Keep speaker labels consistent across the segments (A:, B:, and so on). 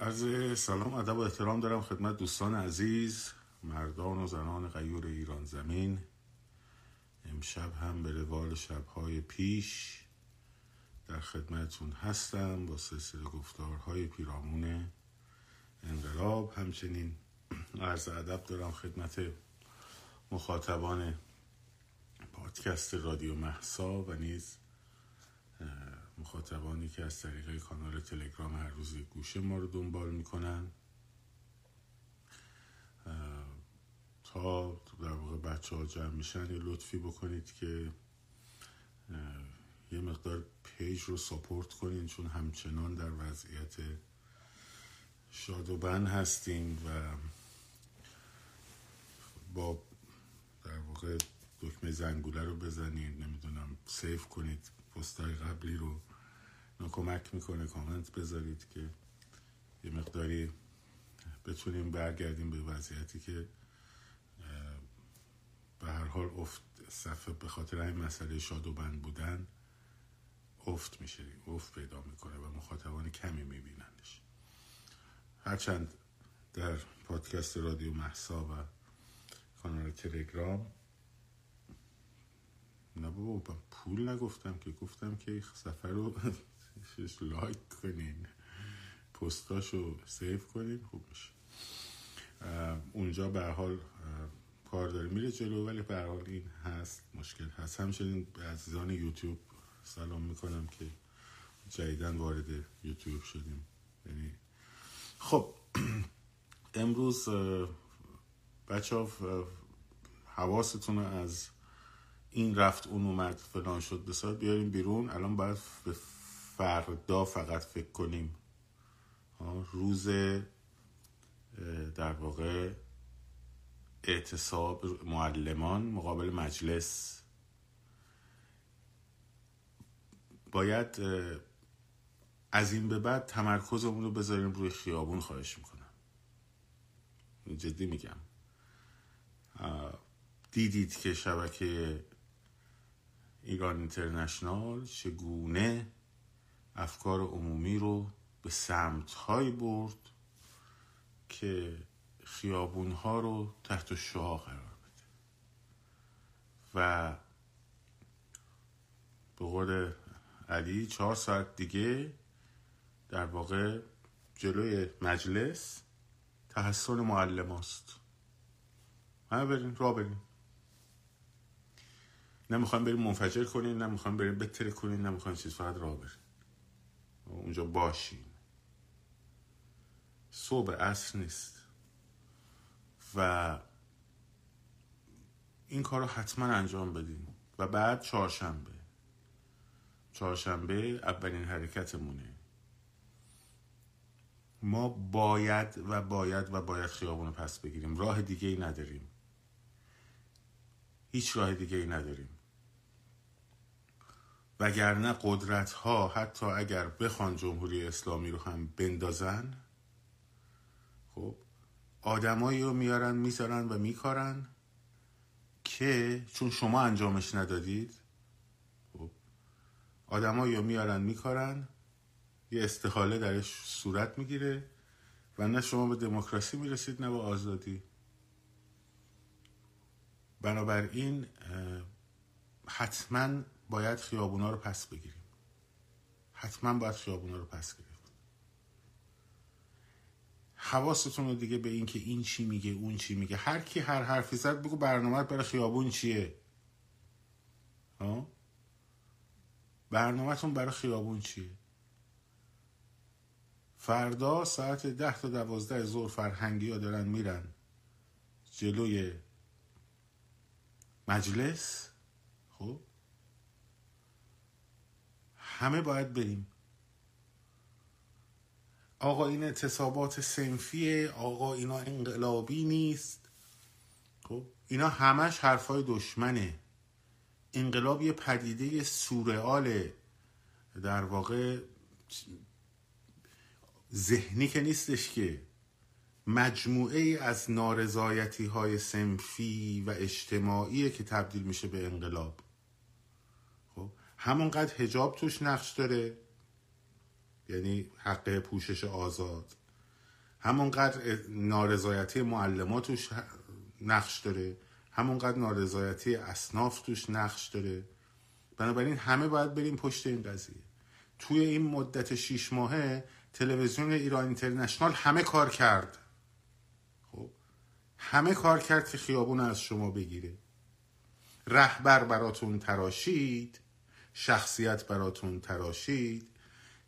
A: عرض سلام ادب و احترام دارم خدمت دوستان عزیز مردان و زنان غیور ایران زمین. امشب هم به روال شبهای پیش در خدمتون هستم با سلسله گفتارهای پیرامون انقلاب. همچنین عرض ادب دارم خدمت مخاطبان پادکست رادیو محسا و نیز مخاطبانی که از طریق کانال تلگرام هر روز گوشه ما رو دنبال می‌کنن. تا در واقع بچه ها جمع میشن یه لطفی بکنید که یه مقدار پیج رو ساپورت کنین چون همچنان در وضعیت شادوبن هستیم و با در واقع دکمه زنگوله رو بزنید نمی‌دونم سیف کنید. پستای قبلی رو کمک می‌کنه. کامنت بذارید که یه مقداری بتونیم برگردیم به وضعیتی که به هر حال افت صفحه به خاطر این مسئله شاد و بند بودن افت میشه. افت پیدا می‌کنه و مخاطبان کمی میبینندش. هرچند در پادکست رادیو محسا و کانال تلگرام نه بابا پول نگفتم که. گفتم که سفر رو لایک کنین. پستاشو سیف کنین خوب میشه. اونجا به حال کار داره. میره جلو ولی به حال این هست مشکل هست. همچنین به عزیزان یوتیوب سلام می‌کنم که جدیدن وارد یوتیوب شدیم. یعنی خب امروز بچه ها حواستون از این رفت اون اومد فلان شد بسار بیاریم بیرون. الان باید به فردا فقط فکر کنیم. روز در واقع اعتصاب معلمان مقابل مجلس. باید از این به بعد تمرکزمون رو بذاریم روی خیابون خواهش می‌کنم. جدی میگم. دیدید که شبکه ایران اینترنشنال چگونه افکار عمومی رو به سمت های برد که خیابون ها رو تحت شعا قرار بده. و به قول علی چهار ساعت دیگه در واقع جلوی مجلس تحسن معلم هست همه برین را نمی‌خوایم بریم منفجر کنین نمی‌خوایم بریم بتره کنین نمی‌خوایم چیز فقط را برین اونجا باشین. صبح اصر نیست. و این کار رو حتما انجام بدین. و بعد چهارشنبه. چهارشنبه اولین حرکتمونه. ما باید و باید و باید خیابون رو پس بگیریم. راه دیگه ای نداریم. هیچ راه دیگه ای نداریم. وگرنه قدرت ها حتی اگر بخوان جمهوری اسلامی رو هم بندازن خب آدمایی رو میارن می‌ذارن و میکارن که چون شما انجامش ندادید خب آدمایی رو میارن میکارن یه استحاله درش صورت می‌گیره و نه شما به دموکراسی می‌رسید نه به آزادی. بنابراین حتما باید خیابونا رو پس بگیریم. حتما باید خیابونا رو پس گرفت حواستون رو دیگه به این که این چی میگه اون چی میگه. هر کی هر حرفی زد بگو برنامه برای خیابون چیه؟ ها؟ برنامهتون برای خیابون چیه؟ فردا ساعت ده تا دوازده زور فرهنگی ها دارن میرن جلوی مجلس. خب؟ همه باید بریم. آقا این اعتصابات سنفیه آقا اینا انقلابی نیست. خب اینا همش حرفای دشمنه. انقلاب یه پدیده سورئال در واقع ذهنی که نیستش که. مجموعه ای از نارضایتی های سنفی و اجتماعی که تبدیل میشه به انقلاب. همونقدر هجاب توش نقش داره. یعنی حق پوشش آزاد. همونقدر نارضایتی معلمات توش نقش داره. همونقدر نارضایتی اصناف توش نقش داره. بنابراین همه باید بریم پشت این قضیه. توی این مدت شیش ماهه تلویزیون ایران اینترنشنال همه کار کرد. خب؟ همه کار کرد که خیابون از شما بگیره. رهبر براتون تراشید. شخصیت براتون تراشید.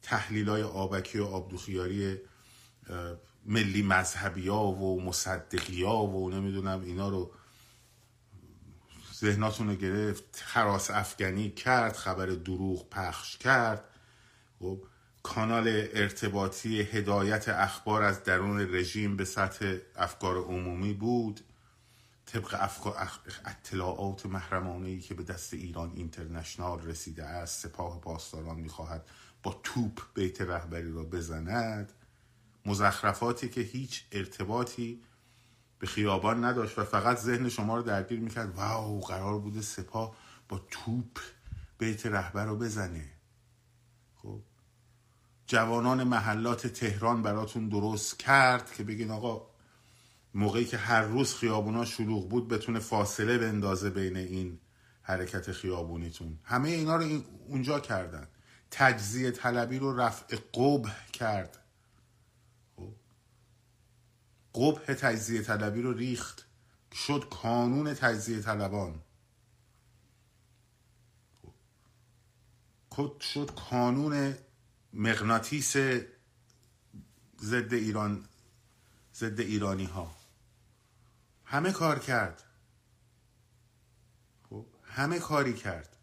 A: تحلیل های آبکی و آبدوخیاری ملی مذهبی ها و مصدقی ها و نمی‌دونم اینا رو ذهناتون رو گرفت خراس افغانی کرد خبر دروغ پخش کرد. خب کانال ارتباطی هدایت اخبار از درون رژیم به سطح افکار عمومی بود. طبق اطلاعات محرمانه ای که به دست ایران اینترنشنال رسیده است سپاه پاسداران می‌خواهد با توپ بیت رهبری را بزند. مزخرفاتی که هیچ ارتباطی به خیابان نداشت و فقط ذهن شما رو درگیر می‌کرد. واو قرار بوده سپاه با توپ بیت رهبر رو بزنه. خب جوانان محلات تهران براتون درست کرد که بگین آقا موقعی که هر روز خیابونا شلوغ بود بتونه فاصله بندازه بین این حرکت خیابونیتون. همه اینا رو اونجا کردن. تجزیه طلبی رو رفع قبه کرد. خب؟ قبه تجزیه طلبی رو ریخت. شد کانون تجزیه طلبان. خب؟ شد کانون مغناطیس ضد ایران ضد ایرانی ها همه کار کرد. خب همه کاری کرد.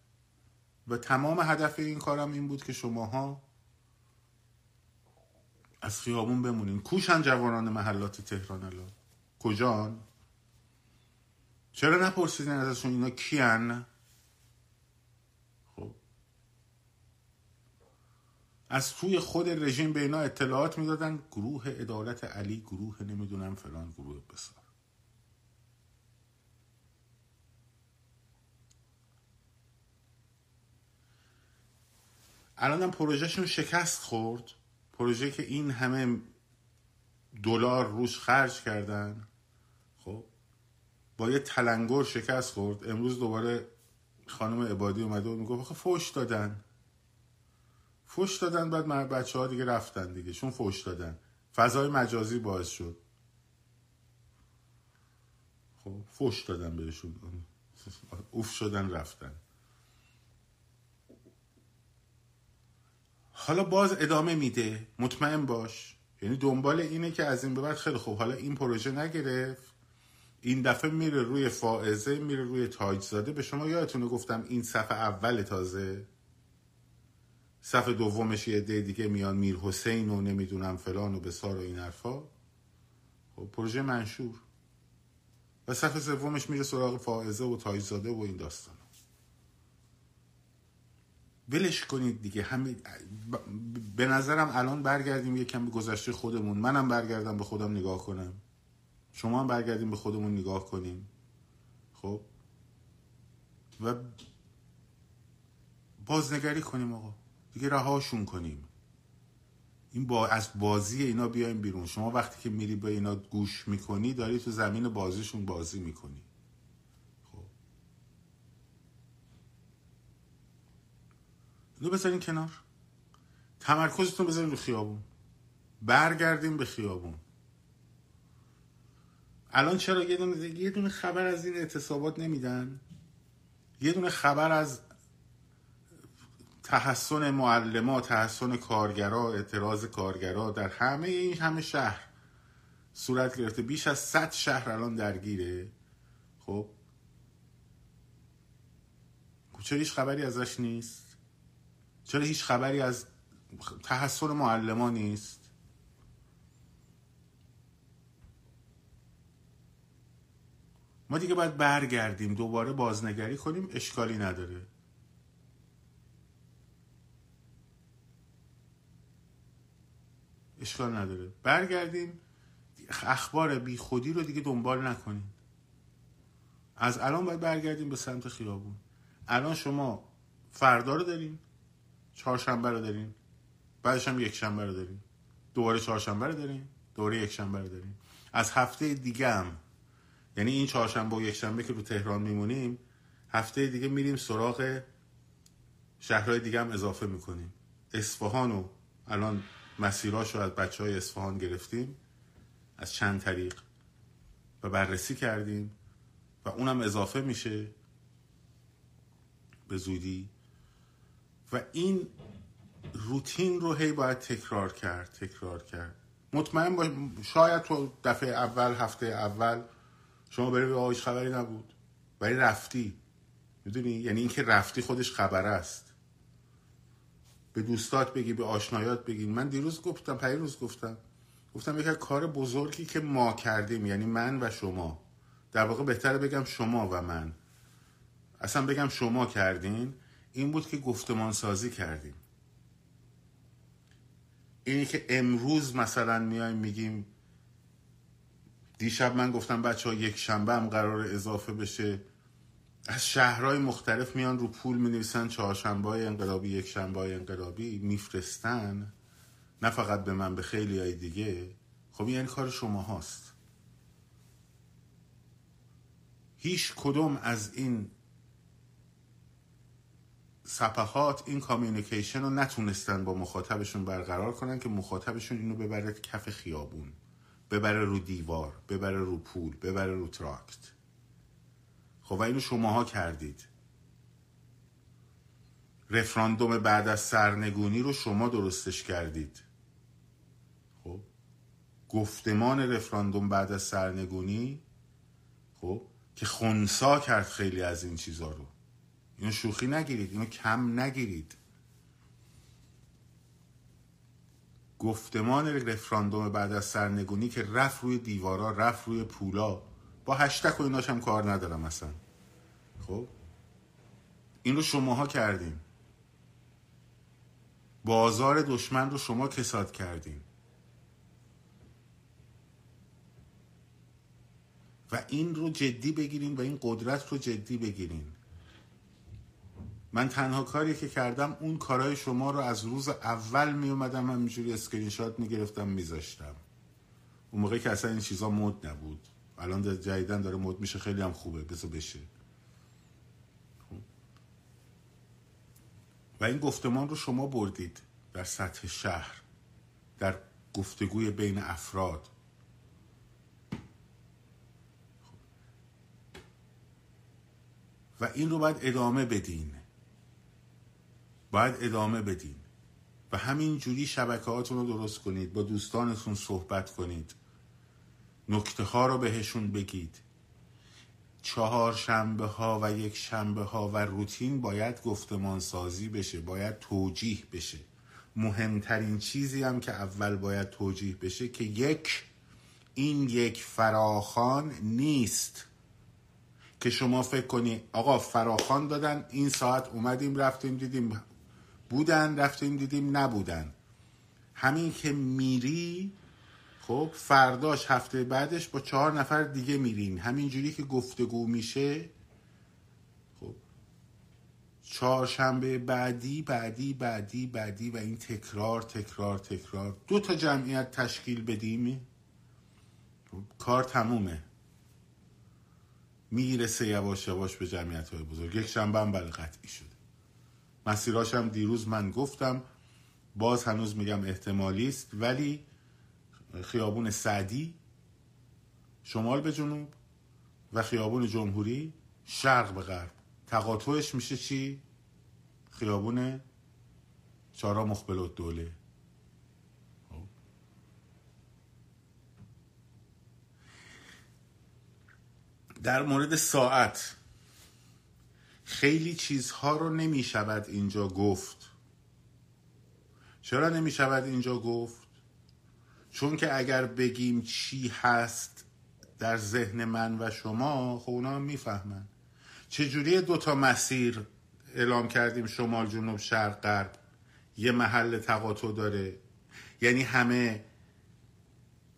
A: و تمام هدف این کارم این بود که شماها از خیابون بمونین. کوشن جوانان محلات تهران الان. کجان؟ چرا نپرسیدین ازشون اینا کیان؟ خب. از توی خود رژیم به اینا اطلاعات می‌دادن. گروه عدالت علی گروه نمی‌دونم فلان گروه بسار. الانم پروژهشون شکست خورد. پروژه که این همه دلار روش خرج کردن. خب با یه تلنگر شکست خورد. امروز دوباره خانم عبادی اومده و می‌گفت آخه فوش دادن. فوش دادن بعد بچه ها دیگه رفتن دیگه. چون فوش دادن. فضای مجازی باعث شد. خب فوش دادن بهشون. اوف شدن رفتن. حالا باز ادامه میده. مطمئن باش. یعنی دنبال اینه که از این به بعد خیلی خوب. حالا این پروژه نگرفت. این دفعه میره روی فائزه میره روی تاجزاده. به شما یادتونه گفتم این صفحه اول تازه. صفحه دومش یه ده دیگه میان میر حسین و نمی‌دونم فلان و بسار و این حرفا. خب پروژه منشور. و صفحه سومش میره سراغ فائزه و تاجزاده و این داستان ولش کنید دیگه. همه به نظرم الان برگردیم یکم به گذشته خودمون. منم برگردم به خودم نگاه کنم. شما هم برگردیم به خودمون نگاه کنیم. خب؟ و بازنگری کنیم آقا. دیگه رهاشون کنیم. این با از بازی اینا بیایم بیرون. شما وقتی که میری به اینا گوش می‌کنی داری تو زمین بازیشون بازی می‌کنی. اینو بذارین کنار. تمرکزتون بذارین رو خیابون. برگردیم به خیابون. الان چرا یه دونه, یه دونه خبر از این اعتصابات نمیدن؟ یه دونه خبر از تحسن معلما تحسن کارگرا اعتراض کارگرا در همه این همه شهر صورت گرفته. بیش از 100 شهر الان درگیره. خب؟ چرا هیچ خبری ازش نیست. چرا هیچ خبری از تحصل معلمان نیست؟ ما دیگه باید برگردیم دوباره بازنگری کنیم اشکالی نداره. اشکال نداره. برگردیم اخبار بی خودی رو دیگه دنبال نکنیم. از الان باید برگردیم به سمت خیابون. الان شما فردا رو داریم. چهارشنبه رو داریم. بعدش هم یک شنبه رو داریم. دوباره چهارشنبه رو داریم. دوره یک شنبه رو داریم. از هفته دیگه هم. یعنی این چهارشنبه و یک شنبه که رو تهران میمونیم هفته دیگه میریم سراغ شهرهای دیگه هم اضافه می‌کنیم. اصفهان رو الان مسیراش رو از بچه های اصفهان گرفتیم. از چند طریق. و بررسی کردیم. و اونم اضافه میشه. به زودی و این روتین رو هی باید تکرار کرد تکرار کرد. مطمئن باش شاید تو دفعه اول هفته اول شما بری به خبری نبود. ولی رفتی. می‌دونی؟ یعنی اینکه رفتی خودش خبر است. به دوستات بگی به آشنایات بگی. من دیروز گفتم روز گفتم. گفتم یک کار بزرگی که ما کردیم یعنی من و شما. در واقع بهتره بگم شما و من. اصلا بگم شما کردین. این بود که گفتمان سازی کردیم. اینی که امروز مثلا میایم میگیم دیشب من گفتم بچه ها یک شنبه هم قرار اضافه بشه. از شهرهای مختلف میان رو پول می نویسن چهارشنبه های انقلابی یک شنبه های انقلابی میفرستن. نه فقط به من به خیلی های دیگه. خب یعنی کار شما هاست. هیچ کدوم از این صفحات این communication رو نتونستن با مخاطبشون برقرار کنن که مخاطبشون اینو ببره کف خیابون. ببره رو دیوار ببره رو پول ببره رو تراکت. خب و اینو شماها کردید. رفراندوم بعد از سرنگونی رو شما درستش کردید. خب؟ گفتمان رفراندوم بعد از سرنگونی خب؟ که خونسا کرد خیلی از این چیزا رو. اینو شوخی نگیرید اینو کم نگیرید. گفتمان رفراندوم بعد از سرنگونی که رفت روی دیوارا رفت روی پولا. با هشتک و ایناش هم کار ندارم اصلا. خب؟ این رو شماها کردید. بازار دشمن رو شما کساد کردیم. و این رو جدی بگیرین و این قدرت رو جدی بگیرین. من تنها کاری که کردم اون کارهای شما رو از روز اول می اومدم همینجوری اسکرین شات می گرفتم میذاشتم. اون موقع که اصلا این چیزا مد نبود. الان جدیدن داره مد میشه خیلی هم خوبه. بذار بشه. خب. و این گفتمان رو شما بردید در سطح شهر در گفتگوی بین افراد. و این رو باید ادامه بدین. باید ادامه بدین. و همین جوری شبکهاتون رو درست کنید. با دوستانتون صحبت کنید. نکته ها رو بهشون بگید. چهار شنبه ها و یک شنبه ها و روتین باید گفتمان سازی بشه. باید توجیه بشه. مهمترین چیزی هم که اول باید توجیه بشه که یک این یک فراخان نیست. که شما فکر کنی آقا فراخان دادن این ساعت اومدیم رفتیم دیدیم بودن رفتیم دیدیم نبودن. همین که میری خب فرداش هفته بعدش با چهار نفر دیگه میرین. همینجوری که گفتگو میشه خب چهارشنبه بعدی بعدی بعدی بعدی و این تکرار تکرار تکرار. دو تا جمعیت تشکیل بدیم. خب، کار تمومه. می‌رسه یواش یواش به جمعیت های بزرگ. یک شنبه هم بله قطعی شده مسیراشم دیروز من گفتم باز هنوز میگم احتمالی است ولی خیابون سعدی شمال به جنوب و خیابون جمهوری شرق به غرب تقاطعش میشه چی؟ خیابون چارا مخبل دوله. در مورد ساعت خیلی چیزها رو نمی شود اینجا گفت. چرا نمی شود اینجا گفت؟ چون که اگر بگیم چی هست در ذهن من و شما خب اونا می‌فهمن. چجوری دوتا مسیر اعلام کردیم شمال جنوب شرق غرب؟ یه محل تقاطع داره. یعنی همه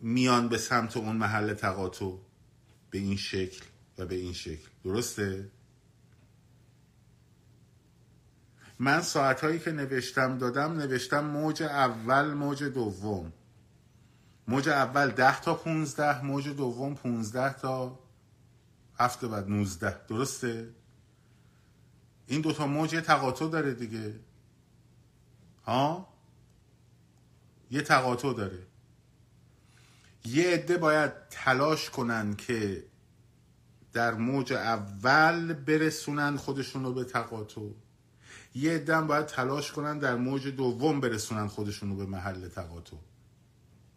A: میان به سمت اون محل تقاطع. به این شکل و به این شکل. درسته؟ من ساعت هایی که نوشتم دادم نوشتم موج اول موج دوم. موج اول ده تا 15 موج دوم 15 تا هفته بعد 19 درسته؟ این دوتا موج یه تقاطع داره دیگه. ها؟ یه تقاطع داره. یه عده باید تلاش کنن که در موج اول برسونن خودشون رو به تقاطع. یه عده باید تلاش کنن در موج دوم برسونن خودشون رو به محل تقاطع.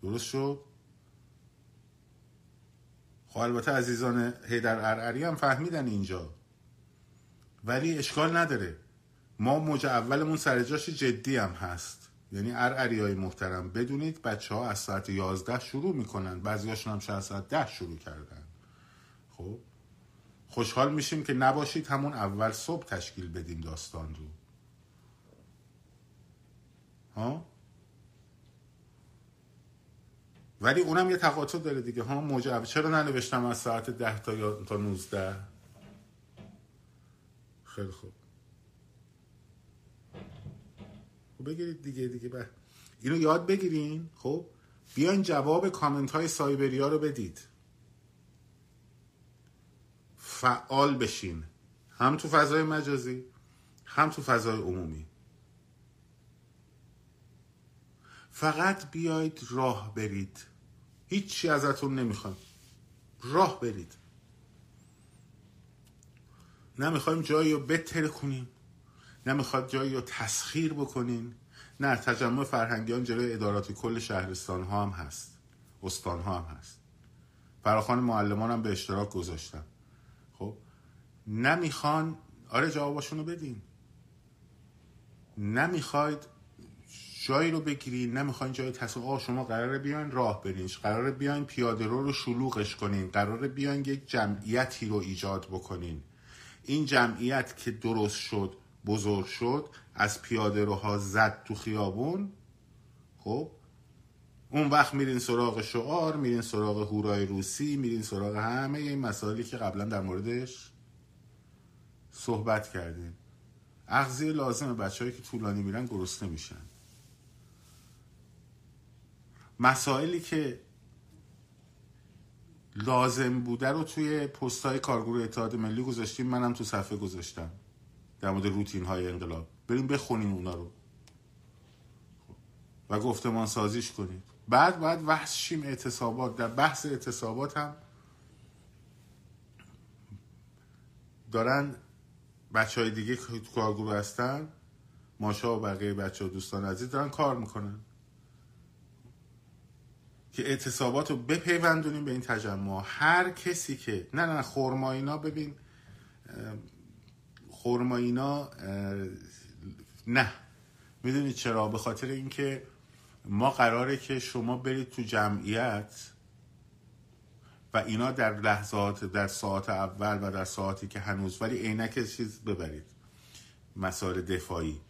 A: درست شد؟ خب البته عزیزان هیدر ارعری هم فهمیدن اینجا. ولی اشکال نداره. ما موج اولمون سر جاش جدی هم هست. یعنی ارعری های محترم بدونید بچه ها از ساعت 11 شروع می‌کنن. بعضی هاشون هم شاید ساعت 10 شروع کردن. خب؟ خوشحال میشیم که نباشید همون اول صبح تشکیل بدیم داستان رو. ها؟ ولی اونم یه تقاطع داره دیگه ها؟ موج چرا ننوشتم از ساعت 10 تا تا 19 خیلی خوب. خب بگیرید دیگه دیگه بر. اینو یاد بگیرین خب؟ بیاین جواب کامنت های سایبریا رو بدید. فعال بشین. هم تو فضای مجازی هم تو فضای عمومی. فقط بیاید راه برید. هیچی ازتون نمی‌خوام. راه برید. نمی‌خوایم جایی رو بتر کنیم. نمی‌خواد جایی رو تسخیر بکنین نه تجمع فرهنگیان جلوی ادارات کل شهرستان ها هم هست. استان ها هم هست. فراخان معلمان هم به اشتراک گذاشتم خب؟ نمی‌خوان آره جواباشون رو بدین. نمی‌خواید جایی رو بگیرین نمی‌خواین جای تصمیم آه شما قراره بیاین راه برین قراره بیاین پیاده رو رو شلوغش کنین. قراره بیاین یک جمعیتی رو ایجاد بکنین. این جمعیت که درست شد بزرگ شد از پیاده روها زد تو خیابون. خب؟ اون وقت میرین سراغ شعار میرین سراغ هورای روسی میرین سراغ همه این مسائلی که قبلا در موردش صحبت کردیم. اغذیه لازمه بچههایی که طولانی میرن گرسنه میشن. مسائلی که لازم بوده رو توی پستای کارگروه اتحاد ملی گذاشتیم منم تو صفحه گذاشتم. در مورد روتین های انقلاب. بریم بخونیم اونا رو. و گفتمان سازیش کنید بعد باید بحث شیم اعتصابات. در بحث اعتصابات هم دارن بچه های دیگه کارگروه هستن ماشا و بقیه بچه ها دوستان عزیز دارن کار می‌کنن. که اعتصابات رو بپیوندونیم به این تجمع. هر کسی که نه نه خورمایینا ببین خورمایینا نه. می‌دونید چرا؟ به خاطر اینکه ما قراره که شما برید تو جمعیت و اینا در لحظات در ساعت اول و در ساعتی که هنوز ولی عینک چیز ببرید. مسائل دفاعی.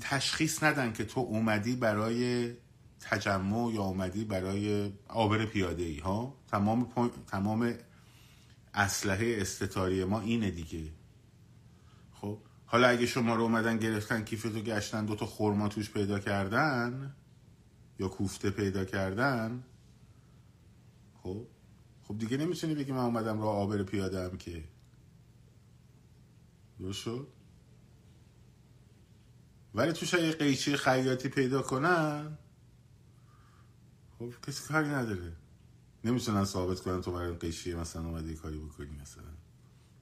A: تشخیص ندن که تو اومدی برای تجمع یا اومدی برای آبر پیاده ای ها؟ تمام تمام اسلحه استتاری ما اینه دیگه. خب حالا اگه شما رو اومدن گرفتن کیفتو گشتن دوتا خورما توش پیدا کردن یا کوفته پیدا کردن خب خب دیگه نمی‌تونی بگی من اومدم راه آبر پیاده هم که. درست شد؟ ولی توش اگه قیچی خیاطی پیدا کنن خب کسی کاری نداره. نمی‌تونن ثابت کنن تو برای قیچی مثلا اومدی کاری بکنی مثلا.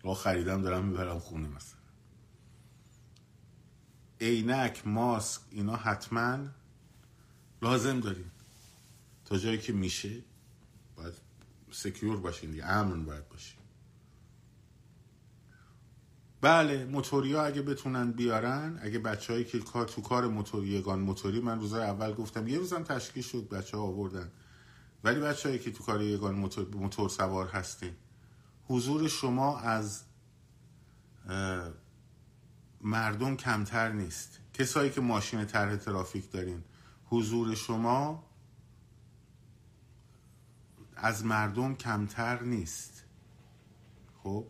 A: راه خریدم دارم می‌برم خونه مثلا. عینک ماسک اینا حتما لازم داریم. تا جایی که میشه باید سکیور باشین دیگه امن باید باشین بله موتوریا اگه بتونن بیارن اگه بچههایی که کار تو کار موتوریگان موتوری من روزای اول گفتم یه روزم تشکیل شد بچه ها آوردن. ولی بچههایی که تو کار یگان موتور, موتور سوار هستین حضور شما از مردم کمتر نیست. کسایی که ماشین طرح ترافیک دارین حضور شما از مردم کمتر نیست. خب؟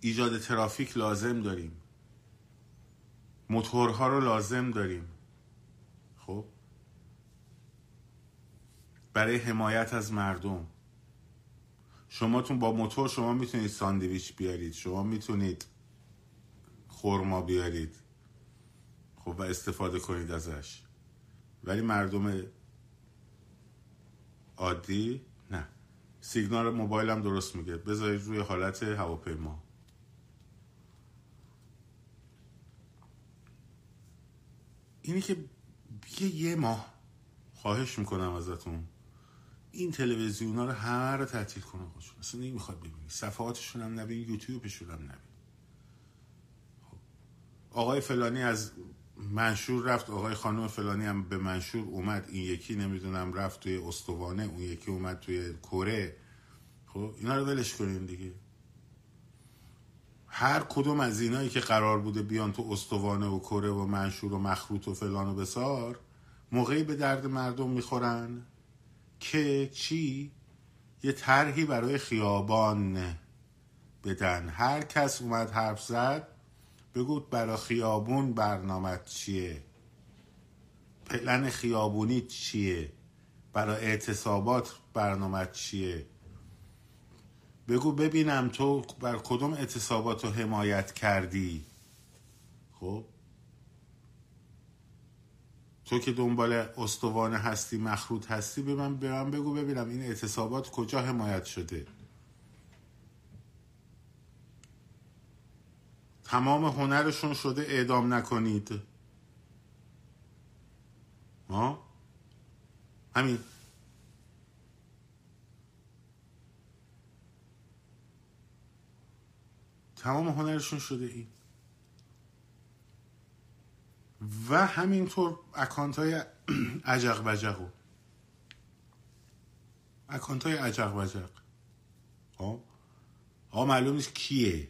A: ایجاد ترافیک لازم داریم. موتورها رو لازم داریم. خب؟ برای حمایت از مردم. شماتون با موتور شما می‌تونید ساندویچ بیارید. شما می‌تونید خورما بیارید. خب و استفاده کنید ازش. ولی مردم عادی نه. سیگنال موبایلم درست میگه. بذارید روی حالت هواپیما. اینی که یه یه ماه خواهش می‌کنم ازتون. این تلویزیون ها رو همه رو تعطیل کنه خودشون اصلا نمی‌خواد ببینی. صفحاتشون هم نبینی یوتیوبشون هم نبینی خب. آقای فلانی از منشور رفت. آقای خانم فلانی هم به منشور اومد. این یکی نمی‌دونم رفت توی استوانه اون یکی اومد توی کره. خب اینا رو ولش کنیم دیگه. هر کدوم از اینایی که قرار بوده بیان تو استوانه و کره و منشور و مخروط و فلان و بسار موقعی به درد مردم می‌خورن که چی؟ یه طرحی برای خیابان بدن. هر کس اومد حرف زد بگو برای خیابون برنامه چیه؟ پلن خیابونی چیه؟ برای اعتصابات برنامه چیه؟ بگو ببینم تو بر کدوم اعتصابات رو حمایت کردی. خب؟ تو که دنبال استوانه هستی مخروط هستی به من, به من بگو ببینم این اعتصابات کجا حمایت شده. تمام هنرشون شده اعدام نکنید. ها؟ همین. تمام هنرشون شده این. و همینطور اکانت های عجق بجق اکانت های عجق بجق. ها معلوم نیست کیه.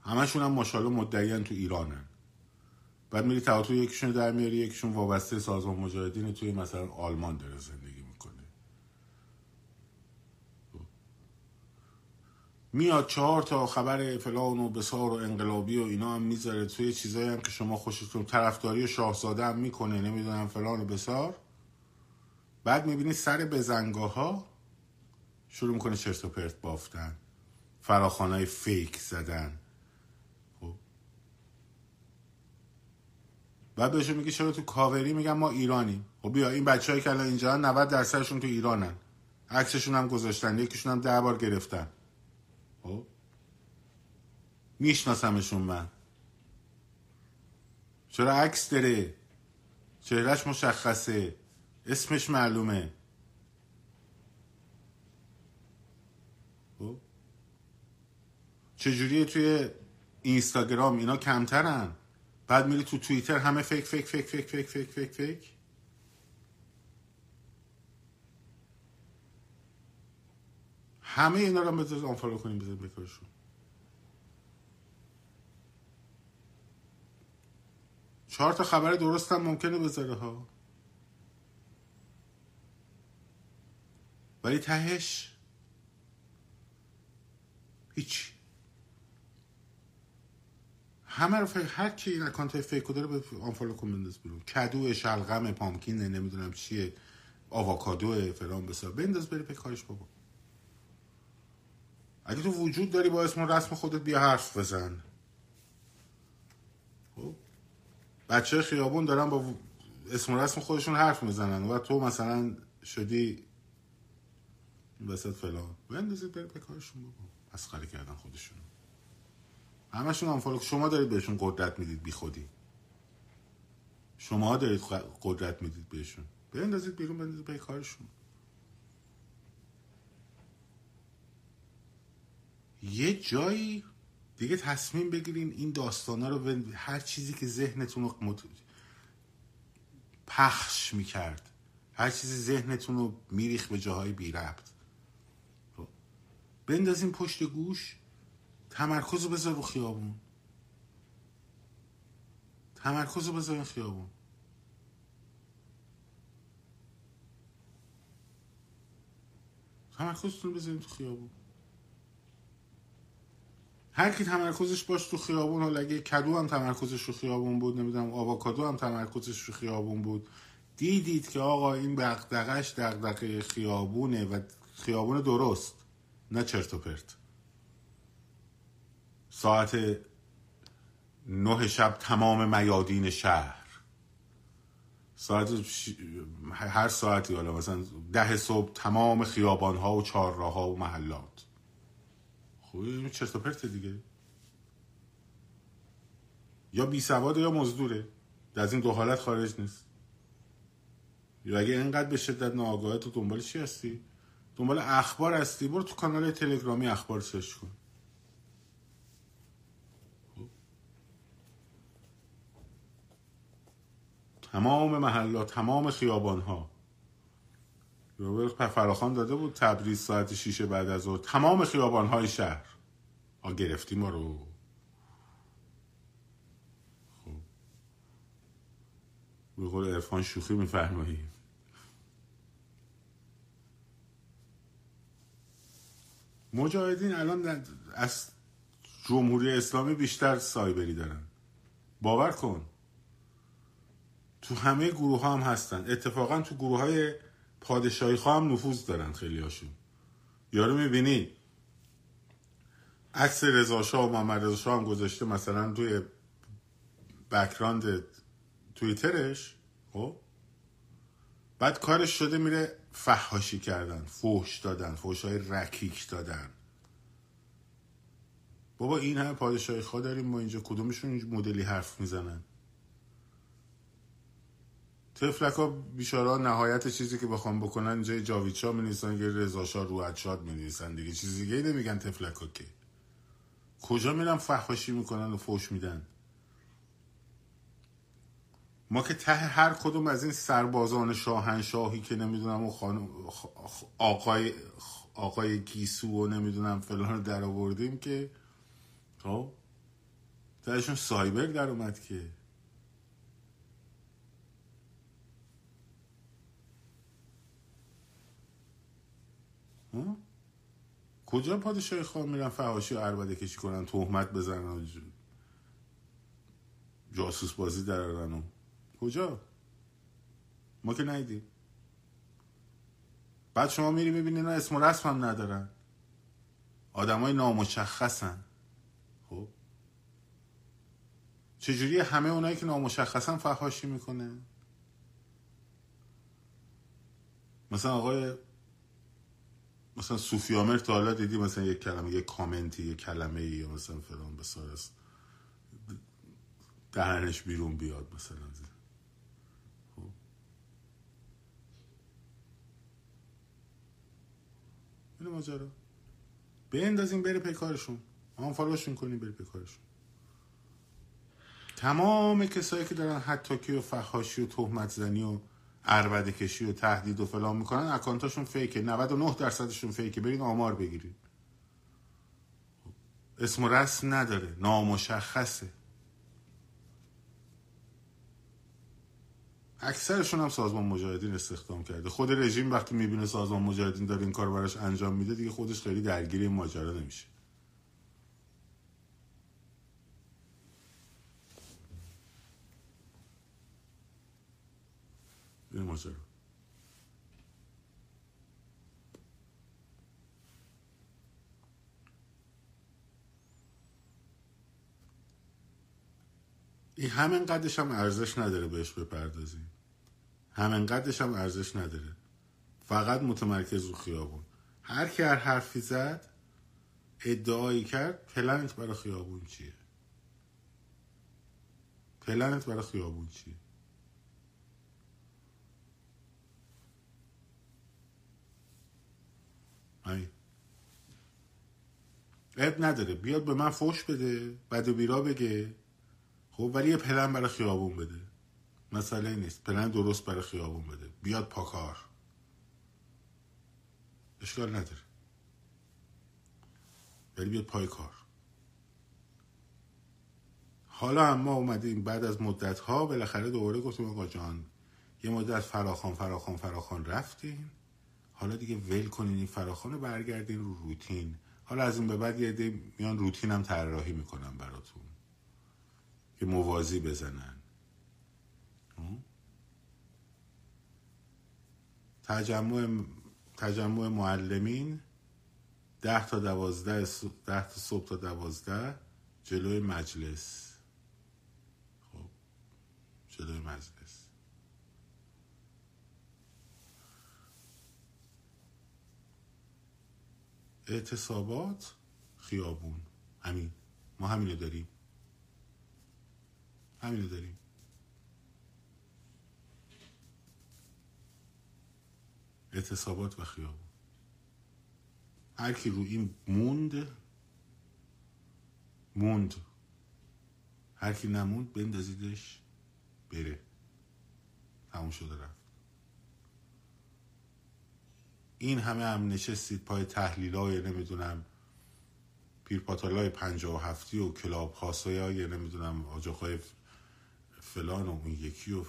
A: همشون هم ماشاءالله مدعیان تو ایرانن. بعد میری تئاتر یکیشون در میاری یکیشون وابسته سازمان مجاهدین توی مثلا آلمان داره زندگی می‌کنه میاد چهار تا خبر فلان و بسار و انقلابی و اینا هم می‌ذاره توی چیزایی هم که شما خوشتون طرفداری شاهزاده هم می‌کنه نمی‌دونم فلان و بسار. بعد می‌بینی سر بزنگاه ها شروع می‌کنه چرت و پرت بافتن. فراخانهای فیک زدن. بعد بهش میگه چرا تو کاوری؟ میگن ما ایرانیم. خب بیا این بچه‌ای که الان اینجا 90 درصدشون تو ایرانن. عکسشون هم گذاشتن یکیشون هم ده بار گرفتن. خب؟ میشناسمشون من. چرا عکس داره؟ چهرش مشخصه. اسمش معلومه. خب؟ چجوریه توی اینستاگرام؟ اینا کمترن. بعد میری تو توییتر همه fake fake fake fake fake fake fake fake. همه اینا رو بذارید unfollow کنیم بذارید بکارشون چهار تا خبر درست هم ممکنه بذاره ها. ولی تهش هیچ. همه رو فکر هر کی این اکانت فیکو داره به آنفالو کن بنداز بیرون. کدو شلغم پامکین نمی‌دونم چیه. آواکادو فلان بسار. بنداز بری کارش بابا. اگه تو وجود داری با اسم رسم خودت بیا حرف بزن. خب؟ بچه خیابون دارن با اسم رسم خودشون حرف می‌زنن و تو مثلا شدی وسط فلان. بندازید بری به کارشون بابا. مسخره کردن خودشون همشون هم شما دارید بهشون قدرت می‌دید بی خودی. شما دارید قدرت می‌دید بهشون. بندازید بیرون بندازید به کارشون. یه جایی دیگه تصمیم بگیرین این داستانا رو هر چیزی که ذهنتون رو مت... پخش می‌کرد. هر چیزی ذهنتون رو میریخ به جاهای بی ربط. خب. بندازین پشت گوش تمرکز رو بذار رو خیابون. تمرکز رو بذار خیابون. تمرکزتون بذارین تو خیابون. هر کی تمرکزش باش تو خیابون حالا اگه کدو هم تمرکزش رو خیابون بود نمی‌دونم آواکادو هم تمرکزش رو خیابون بود دیدید که آقا این دقدقش دقدقه خیابونه و خیابون درست نه چرت و پرت. ساعت نه شب تمام میادین شهر. ساعت هر ساعتی حالا مثلا ده صبح تمام خیابان ها و چهارراه ها و محلات. خب این چرت و پرت دیگه. یا بی سواد یا مزدوره. از این دو حالت خارج نیست. یا اگه اینقدر به شدت ناآگاه تو دنبال چی هستی؟ دنبال اخبار هستی؟ برو تو کانال تلگرامی اخبار سرچ کن. تمام محلات تمام خیابان ها فراخان داده بود تبریز ساعت شیشه بعد از ظهر. تمام خیابان های شهر. ها گرفتیم ما رو. خب. به قول عرفان شوخی میفرماییم مجاهدین الان از جمهوری اسلامی بیشتر سایبری دارن. باور کن. تو همه گروه ها هم هستن. اتفاقا تو گروه های پادشاهی هم نفوذ دارن خیلی هاشون یارو می‌بینی؟ عکس رضا و محمد رضا هم گذاشته مثلا توی بکراند تویترش خب؟ بعد کارش شده میره فحاشی کردن فوش دادن فوش های رکیک دادن. بابا این همه پادشاهی خواه داریم ما اینجا کدومشون مدلی حرف می‌زنن؟ تفلک ها بیشارا نهایت چیزی که بخوام بکنن اینجا جاویدشا می نیستن که رزاشا رو شاد می نیستن دیگه. چیزی دیگه نمیگن تفلک ها که. کجا میرن فحاشی می‌کنن و فوش میدن؟ ما که ته هر کدوم از این سربازان شاهنشاهی که نمی‌دونم و خانم آقای آقای گیسو و نمی‌دونم فلان رو در آوردیم که خب تهشون سایبر در اومد که. کجا پادشاهی خواه میرن فهاشی و عربده کشی کنن تهمت بزنن جاسوس بازی درارن و کجا؟ ما که نیدیم بعد شما میری می‌بینی اینا اسم و رسم هم ندارن. های نامشخصن. خب؟ چجوری همه اونایی که نامشخصن فحاشی می‌کنه؟ مثلا آقای مثلا صوفیامر تا حالا دیدی مثلا یک کلمه یک کامنتی یک کلمه ای یا مثلا فلان بسار است. دهنش بیرون بیاد مثلا. خب. اینه ماجرا. اندازیم بره پی کارشون. آن فالوشون کنیم بره پی کارشون. تمام کسایی که دارن حتی و فخاشی و تهمت زنی و عربده کشی و تهدید و فلان می‌کنن اکانتاشون فیکه. 99 درصدشون فیکه. برین آمار بگیرید. اسم و رسم نداره. نامشخصه. اکثرشون هم سازمان مجاهدین استخدام کرده. خود رژیم وقتی می‌بینه سازمان مجاهدین داره این کار براش انجام میده دیگه خودش خیلی درگیر این ماجرا نمیشه. ماجرا این همین قدش هم ارزش نداره بهش بپردازیم همین قدش هم ارزش نداره. فقط متمرکز رو خیابون. هر کی هر حرفی زد ادعایی کرد پلنت برای خیابون چیه؟ پلنت برای خیابون چیه؟ اب نداره. بیاد به من فوش بده بد و بیرا بگه. خب ولی یه پلن برای خیابون بده. مسئله نیست. پلن درست برای خیابون بده. بیاد پاکار. اشکال نداره. ولی بیاد پای کار. حالا هم ما اومدیم بعد از مدت ها بالاخره دوباره گفتیم آقا جان یه مدت فراخان فراخان فراخان رفتیم. حالا دیگه ول کنین این فراخان برگردین رو روتین. حالا از این به بعد یه میان روتین هم طراحی می‌کنم براتون. که موازی بزنن. تجمع تجمع معلمین ده تا دوازده ده تا صبح تا دوازده جلوی مجلس. خب جلوی مجلس. اعتصابات خیابون. همین. ما همینو داریم. همینو داریم. اعتصابات و خیابون. هر کی رو این موند موند. هر کی نموند بندازیدش بره. همون شده رفت. این همه هم نشستید پای تحلیل های نمی‌دونم پیرپاتال های پنجا و هفتی و Clubhouse های نمی‌دونم حاج آقای فلان و اون یکی و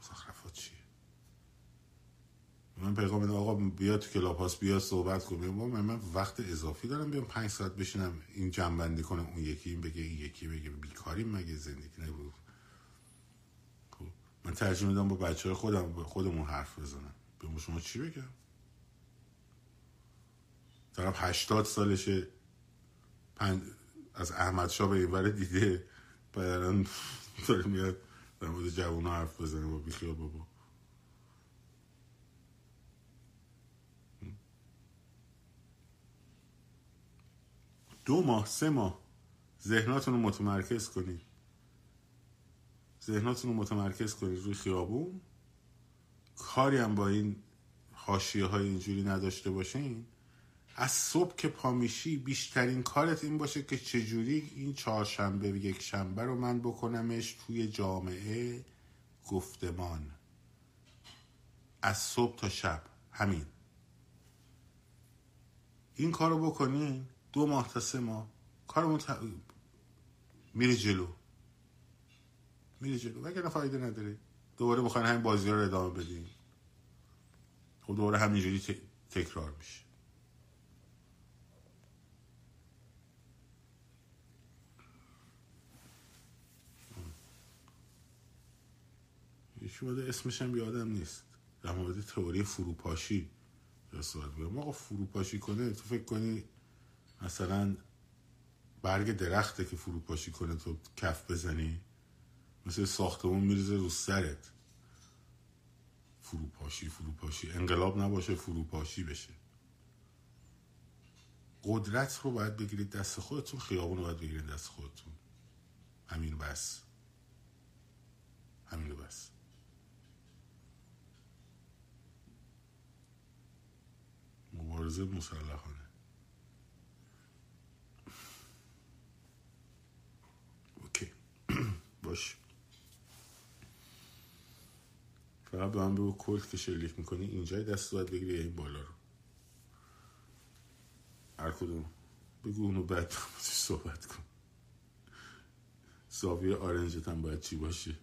A: مزخرفات چیه؟ من پیغام آقا بیا تو کلاب هاست بیا صحبت کنیم من, من وقت اضافی دارم بیام پنج ساعت بشینم این جنبندی کنم اون یکی این بگه این یکی بگه. بیکاریم مگه زندگی نبود؟ خب من ترجیح میدم با بچه های خودم خودمون حرف بزنم. به شما چی بگم؟ طرف هشتاد سالشه. پنج... از احمد شاه به دیده. بعد داره میاد در مورد جوان حرف بزنه. با بیخیال بابا. دو ماه سه ماه. ذهناتون رو متمرکز کنید. ذهناتون رو متمرکز کنید روی خیابون. کاری هم با این حاشیه های اینجوری نداشته باشین. از صبح که پامیشی بیشترین کارت این باشه که چجوری این چهارشنبه و یک شنبه رو من بکنمش توی جامعه گفتمان. از صبح تا شب همین. این کار رو بکنین دو ماه تا سه ماه. کارمون ت... میره جلو. میره جلو. وگرنه فایده نداره؟ دوباره بخواین همین بازی رو ادامه بدین. خب دوباره همینجوری تکرار میشه. یکی اسمش هم یادم نیست. در مورد تئوری فروپاشی صحبت بگم آقا فروپاشی کنه تو فکر کنی مثلا برگ درخته که فروپاشی کنه تو کف بزنی مثل ساختمون میریزه رو سرت. فروپاشی فروپاشی. انقلاب نباشه فروپاشی بشه. قدرت رو باید بگیرید دست خودتون خیابون رو باید بگیرید دست خودتون. همین بس. همین بس. مبارزه مسلحانه. اوکی. باش. فقط به من بگو کلت که شلیک می‌کنی اینجای دست باید بگیری این بالا رو؟ هر کدوم. بگو اونو بعد صحبت کن. زاویه آرنجت هم باید چی باشه؟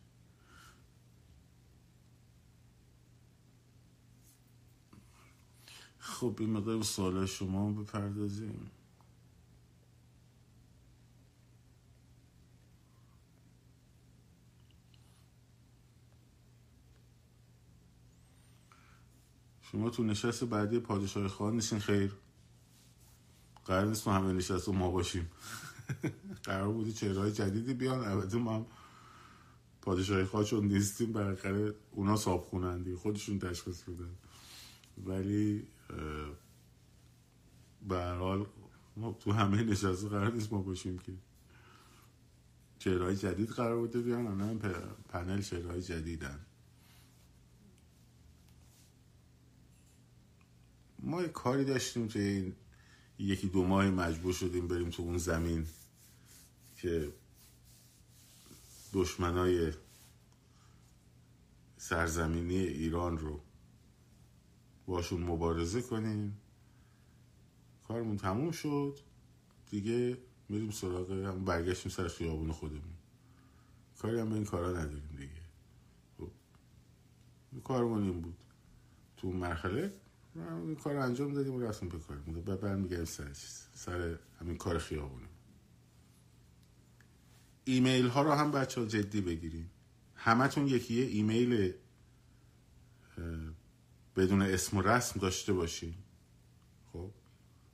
A: خب این مقدار به سوال شما بپردازیم. شما تو نشست بعدی پادشاه خواهد نیستین؟ خیر. قرار نیست ما همه نشست ما باشیم. قرار بودی چهرهای جدیدی بیان. البته ما هم پادشاهی خواه چون نیستیم بالاخره اونا صاحب خونندی خودشون تشخیص بدن ولی به حال ما تو همه نشسته قرار نیست ما باشیم که چهرهای جدید قرار بوده بیان هم پنل چهرهای جدیدن. ما یه کاری داشتیم که این یکی دو ماه مجبور شدیم بریم تو اون زمین که دشمنای سرزمینی ایران رو باشون مبارزه کنیم. کارمون تموم شد. دیگه میریم سراغ هم برگشتیم سر خیابون خودمون. کاری هم به این کارا نداریم دیگه. خب کارمون این بود. تو مرحله این کار انجام دادیم و رفتیم به کارمون. بعد برمیگردیم سر سر همین کار خیابونه ایمیل ها رو هم بچه ها جدی بگیریم همتون یکی ایمیل بدون اسم و رسم داشته باشین. خب؟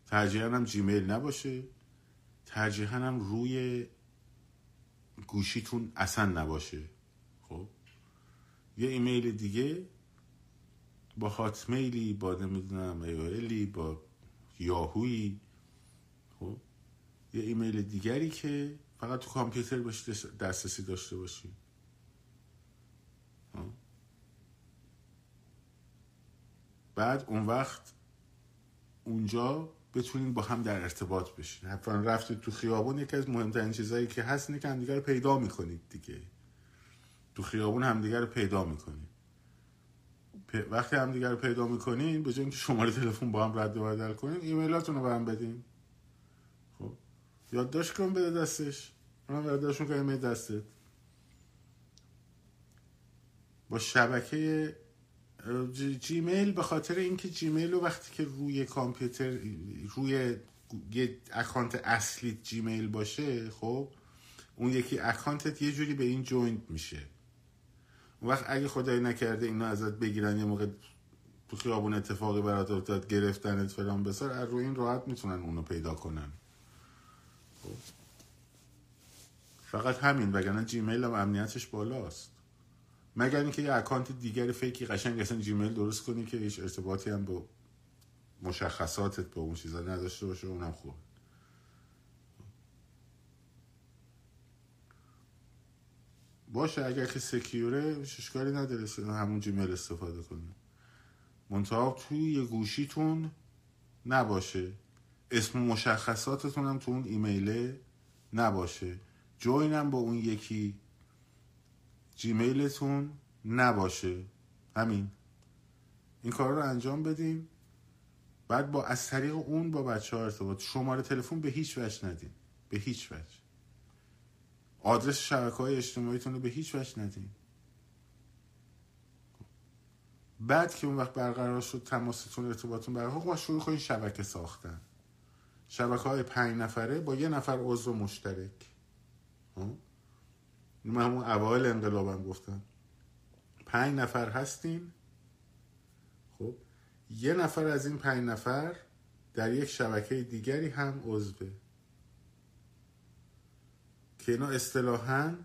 A: ترجیحاً هم جیمیل نباشه. ترجیحاً هم روی گوشیتون اصلا نباشه. خب؟ یه ایمیل دیگه با هاتمیلی با نمی‌دونم ایویلی با یاهویی. خب؟ یه ایمیل دیگری که فقط تو کامپیوتر باشه دسترسی داشته باشی خب؟ بعد اون وقت اونجا بتونین با هم در ارتباط بشین. حتما رفتید تو خیابون یکی از مهمترین چیزهایی که هست اینه که همدیگه رو پیدا می‌کنید دیگه. تو خیابون همدیگه رو پیدا می‌کنید. وقتی همدیگه رو پیدا می‌کنین به جای اینکه شماره تلفن با هم رد و بدل کنین ایمیلاتون رو به هم بدین. خب؟ یادداشت کن بده دستش. من یادداشت می‌کنم ایمیل دستت. با شبکه Gmail به خاطر اینکه Gmail رو وقتی که روی کامپیوتر روی یه account اصلی Gmail باشه خب اون یکی account ت یه جوری به این joint میشه. اون وقت اگه خدای نکرده اینا ازت بگیرن یه موقع تو خیابون اتفاقی برات افتاد گرفتنت فلان بیسار از روی این راحت می‌تونن اونو پیدا کنن. خب. فقط همین وگرنه جیمیل هم امنیتش بالاست. مگر اینکه یه اکانت دیگر فیکی قشنگ اصلا جیمیل درست کنی که هیچ ارتباطی هم با مشخصاتت به اون چیزا نداشته باشه اونم خوب باشه اگر که سکیوره اشکالی نداره همون جیمیل استفاده کنی. منتها توی یه گوشیتون نباشه. اسم مشخصاتتون هم تو اون ایمیله نباشه. جوینم با اون یکی جیمیلتون نباشه. همین. این کار رو انجام بدین. بعد با از طریق اون با بچه ها ارتباط. شماره تلفن به هیچ وجه ندین. به هیچ وجه. آدرس شبکه های اجتماعیتون رو به هیچ وجه ندین. بعد که اون وقت برقرار شد تماستون ارتباطتون برقرار ما شروع کنید شبکه ساختن. شبکه های پنج نفره با یه نفر عضو مشترک. من همون اوایل انقلابم گفتم. پنج نفر هستیم. خب یه نفر از این پنج نفر در یک شبکه دیگری هم عضوه. که اینا اصطلاحا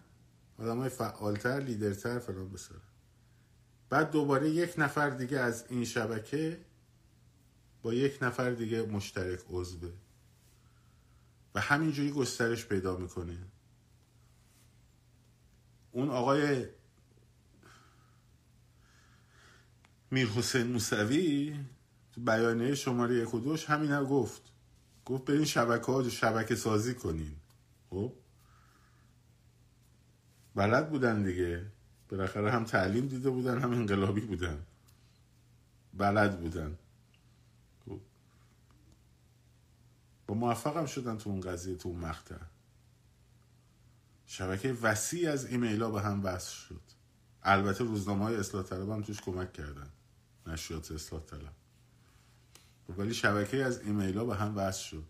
A: آدم های فعالتر لیدرتر فلان بسارن. بعد دوباره یک نفر دیگه از این شبکه با یک نفر دیگه مشترک عضوه. و همینجوری گسترش پیدا می‌کنه. اون آقای میر حسین موسوی تو بیانیه شماره یک و دوش همین هم گفت. گفت برین شبکه ها شبکه سازی کنین. خب؟ بلد بودن دیگه. بالاخره هم تعلیم دیده بودن هم انقلابی بودن. بلد بودن. خب. با موفق هم شدن تو اون قضیه تو اون شبکه وسیع از ایمیل ها به هم وصل شد. البته روزنامه های اصلاح طلب هم توش کمک کردن. نشریات اصلاح طلب. ولی شبکه از ایمیل ها به هم وصل شد.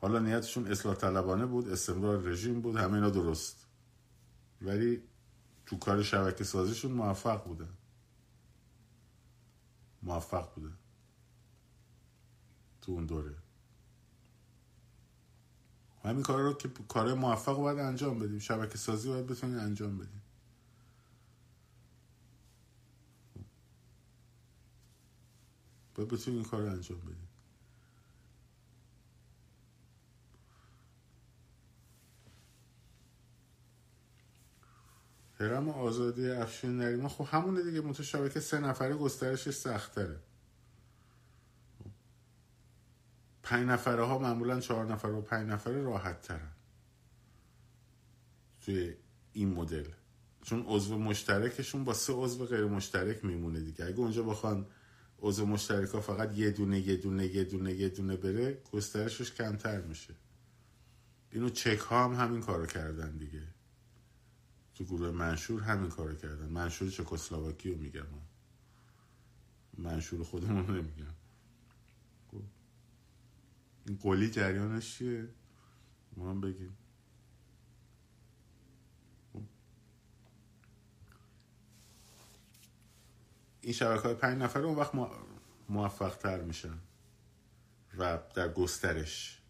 A: حالا نیتشون اصلاح طلبانه بود استمرار رژیم بود همه اینا درست. ولی تو کار شبکه سازیشون موفق بودن. موفق بودن. تو اون دوره. همین کار رو که کار موفق باید انجام بدیم. شبکه سازی باید بتونیم انجام بدیم. باید بتونیم این کار رو انجام بدیم. هرم آزادی افشین نریمان خب همونه دیگه. منتها شبکه سه نفره گسترشش سختره. پنج نفره ها معمولا چهار نفر و پنج نفره راحت ترن توی این مدل. چون عضو مشترکشون با سه عضو غیر مشترک میمونه دیگه. اگه اونجا بخوان عضو مشترک ها فقط یه دونه یه دونه یه دونه یه دونه بره گسترشش کمتر میشه. اینو چک ها هم همین کارو کردن دیگه. تو گروه منشور همین کارو کردن. منشور چکسلواکی رو میگم. منشور خودمون نمیگم. این قولی جریانش چیه؟ ما هم بگیم این شبکه های پنج نفره اون وقت موفق تر میشن. و در گسترش.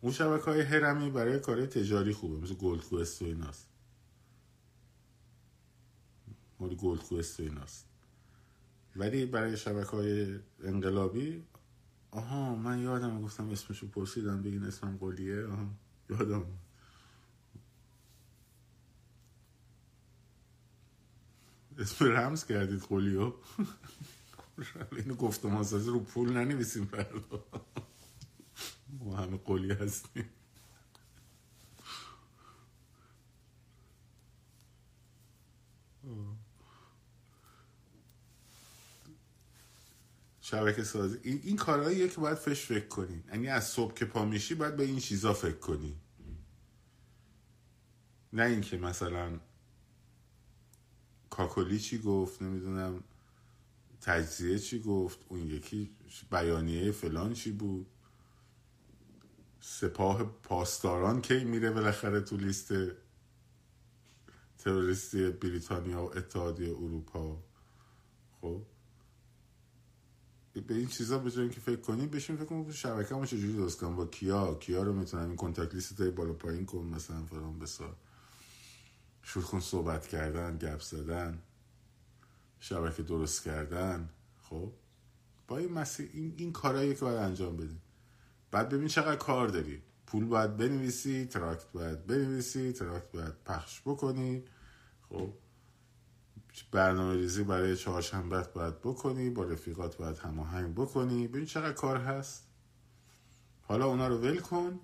A: اون شبکه های هرمی برای کار تجاری خوبه مثل گولد کوست و ایناست. مال گولد کوست و ایناست. ولی برای شبکه های انقلابی آها من یادم گفتم اسمشو پرسیدم بگین اسمم قلیه. آها یادم. اسم رمز کردید قلیو اینو گفتم آسازی رو پول ننویسیم فردا. ما همه قلی هستیم. شبکه سازی. این, این کارهاییه که باید فش فکر کنی. یعنی از صبح که پا میشی باید به این چیزا فکر کنی. نه اینکه مثلا کاکولی چی گفت نمی‌دونم تجزیه چی گفت اون یکی بیانیه فلان چی بود. سپاه پاسداران کی میره بالاخره تو لیست تروریستی بریتانیا و اتحادیه اروپا؟ خب؟ به این چیزا به که فکر کنیم بشین فکر کنیم شبکه ما چجوری درست کنم با کیا کیا رو می‌تونم این کنتاکت لیست بالا پایین کن مثلا فرام بسار. شروع صحبت کردن گپ زدن شبکه درست کردن. خب؟ با این مسیح این, این کارهایی که باید انجام بدیم بعد ببین چقدر کار داری. پول باید بنویسی تراکت باید بنویسی تراکت باید پخش بکنی. خب؟ برنامه ریزی برای چهارشنبه باید بکنی با رفیقات باید هماهنگ بکنی. ببین چقدر کار هست. حالا اونا رو ول کن.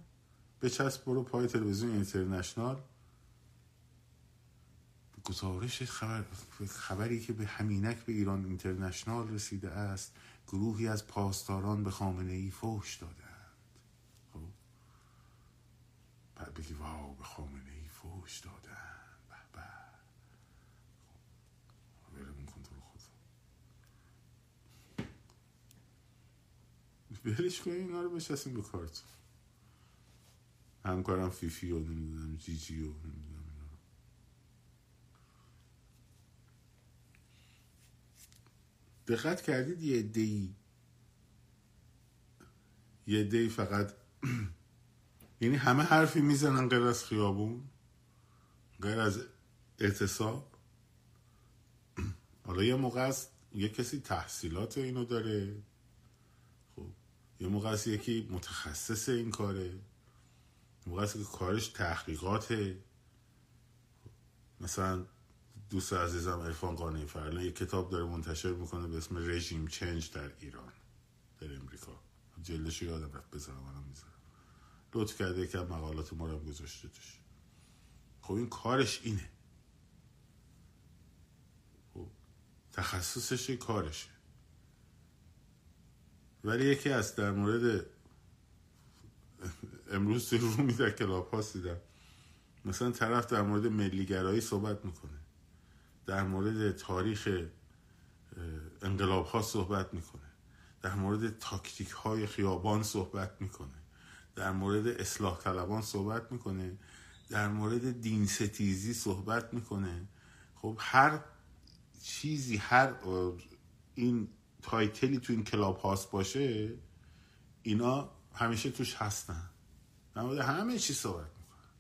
A: به چسب برو پای تلویزیون اینترنشنال. گزارش خبر خبری که به همینک به ایران اینترنشنال رسیده است گروهی از پاسداران به خامنه ای فوش دادند خب؟ بگی واو به خامنه ای فوش دادند به به خب کن تو خود بهلش کنی اینا رو بشستیم به کارتون. همکارم فیفی و نمی‌دونم جی جی و نمی‌دونم دقت کردید یه دی یه دی فقط یعنی همه حرفی می‌زنن غیر از خیابون غیر از اعتصاب. حالا یه موقع است یه کسی تحصیلات اینو داره. یه موقع است یکی متخصص این کاره موقع است که کارش تحقیقاته. مثلا دوست عزیزم ارفان قانعی فرلا یه کتاب داره منتشر می‌کنه به اسم رژیم چنج در ایران در امریکا. جلدش یادم رفت بذارم الان می‌ذارم. لطف کرده که مقالات ما رو گذاشته توش. خب این کارش اینه. خب تخصصش کارشه. ولی یکی از در مورد امروز توی رومی در کلاب دیدم. مثلا طرف در مورد ملیگرایی صحبت می‌کنه. در مورد تاریخ انقلاب ها صحبت می‌کنه. در مورد تاکتیک های خیابان صحبت می‌کنه. در مورد اصلاح طلبان صحبت می‌کنه. در مورد دین ستیزی صحبت می‌کنه. خب هر چیزی هر این title ی تو این Clubhouse باشه اینا همیشه توش هستن. در مورد همه چی صحبت می‌کنن.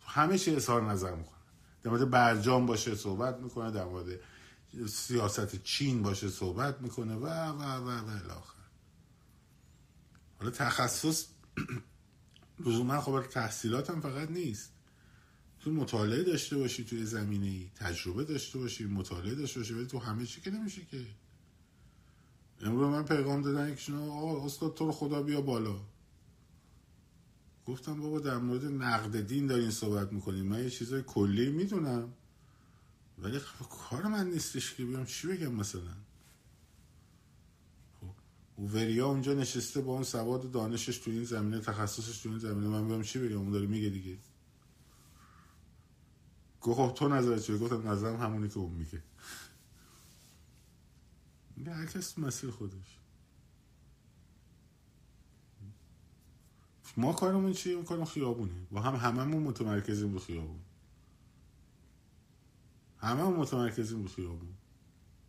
A: همه چی اظهار نظر می‌کنن. در مورد برجام باشه صحبت می‌کنه در مورد سیاست چین باشه صحبت می‌کنه و و و و الی آخر حالا تخصص لزوما خب تحصیلات هم فقط نیست. تو مطالعه داشته باشی توی زمینه ای تجربه داشته باشی مطالعه داشته باشی ولی تو همه چی که نمیشه که. امروز من پیغام دادن که آقا استاد تو رو خدا بیا بالا. گفتم بابا در مورد نقد دین دارین صحبت می‌کنیم من یه چیزای کلی می‌دونم. ولی خب کار من نیستش که بیام چی بگم مثلا. خب وریا اونجا نشسته با اون سواد دانشش تو این زمینه تخصصش تو این زمینه. من بیام چی بگم؟ اون داره میگه دیگه. گفت خب تو نظرت چیه؟ گفتم نظرم همونی که اون میگه. هر کس مسیر خودش. ما کارمون چیه اون کارم خیابونه. با هم هممون متمرکزیم رو خیابون. هممون متمرکزیم رو خیابون.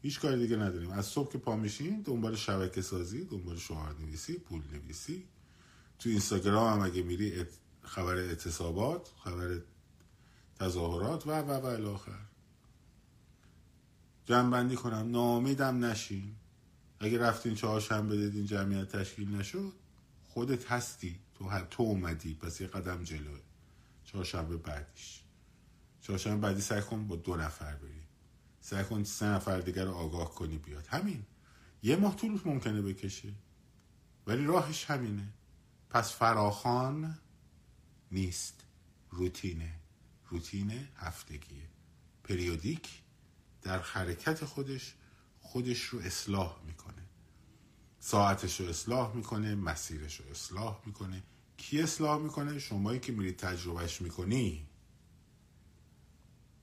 A: هیچ کار دیگه نداریم. از صبح که پا میشیم دنبال شبکه سازی دنبال شعار نویسی پول نویسی تو اینستاگرام هم اگه میری خبر اعتصابات خبر تظاهرات و و و الاخر جمع کنم. نامیدم نشین. اگه رفتین چهارشنبه دادین جمعیت تشکیل نشد خودت هستی. تو تو اومدی. پس یه قدم جلوه چهارشنبه بعدیش. چهارشنبه بعدی سعی کن با دو نفر بری. سعی کن سه نفر دیگر رو آگاه کنی بیاد. همین. یه ماه طول ممکنه بکشه. ولی راهش همینه. پس فراخان نیست. روتینه. روتین هفتگیه. پریودیک در حرکت خودش خودش رو اصلاح می‌کنه. ساعتش رو اصلاح می‌کنه مسیرش رو اصلاح می‌کنه. کی اصلاح می‌کنه؟ شمایی که میرید تجربهش می‌کنی.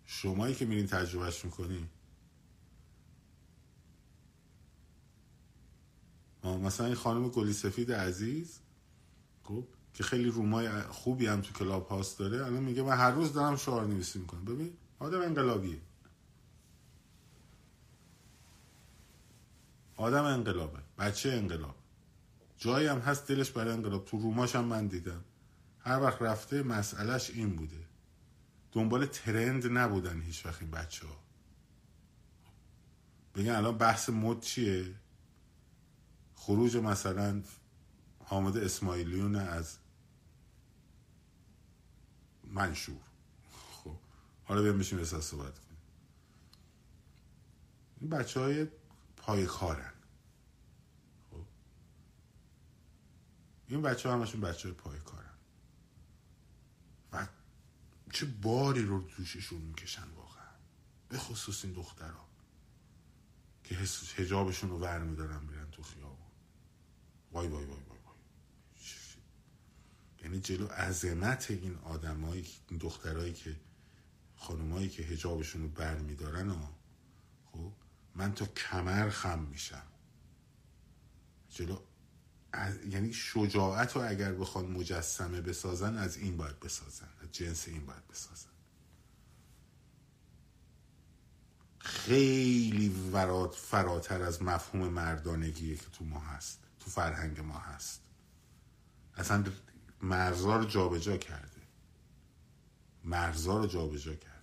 A: شمایی که میرین تجربهش می‌کنی. مثلا این خانم گلی سفید عزیز خب که خیلی رومای خوبی هم تو کلاب هاست داره الان میگه من هر روز دارم شعار نویسی می‌کنم. ببین آدم انقلابیه. آدم انقلابه بچه انقلاب. جایی هم هست دلش برای انقلاب. تو روماش هم من دیدم. هر وقت رفته مسئلهش این بوده. دنبال ترند نبودن هیچ وقت این بچه ها بگن الان بحث مد چیه؟ خروج مثلا حامد اسماعیلیون از منشور. خب حالا بیام بشیم صحبت کنیم. این بچه های پای کارن. خب. این بچه همشون بچه های پای کارن. و چه باری رو دوششون می‌کشن واقعا. به خصوص این دخترها که هجابشون رو ور میدارن میرن تو خیابون. وای وای وای وای وای. یعنی جلو عظمت این آدمایی این دخترایی که خانمایی که هجابشون رو بر میدارن خب من تا کمر خم میشم. جلو یعنی شجاعت رو اگر بخوان مجسمه بسازن از این باید بسازن. از جنس این باید بسازن. خیلی فراتر از مفهوم مردانگیه که تو ما هست. تو فرهنگ ما هست. اصلا مرزا رو جابجا کرده. مرزا رو جابجا کرده.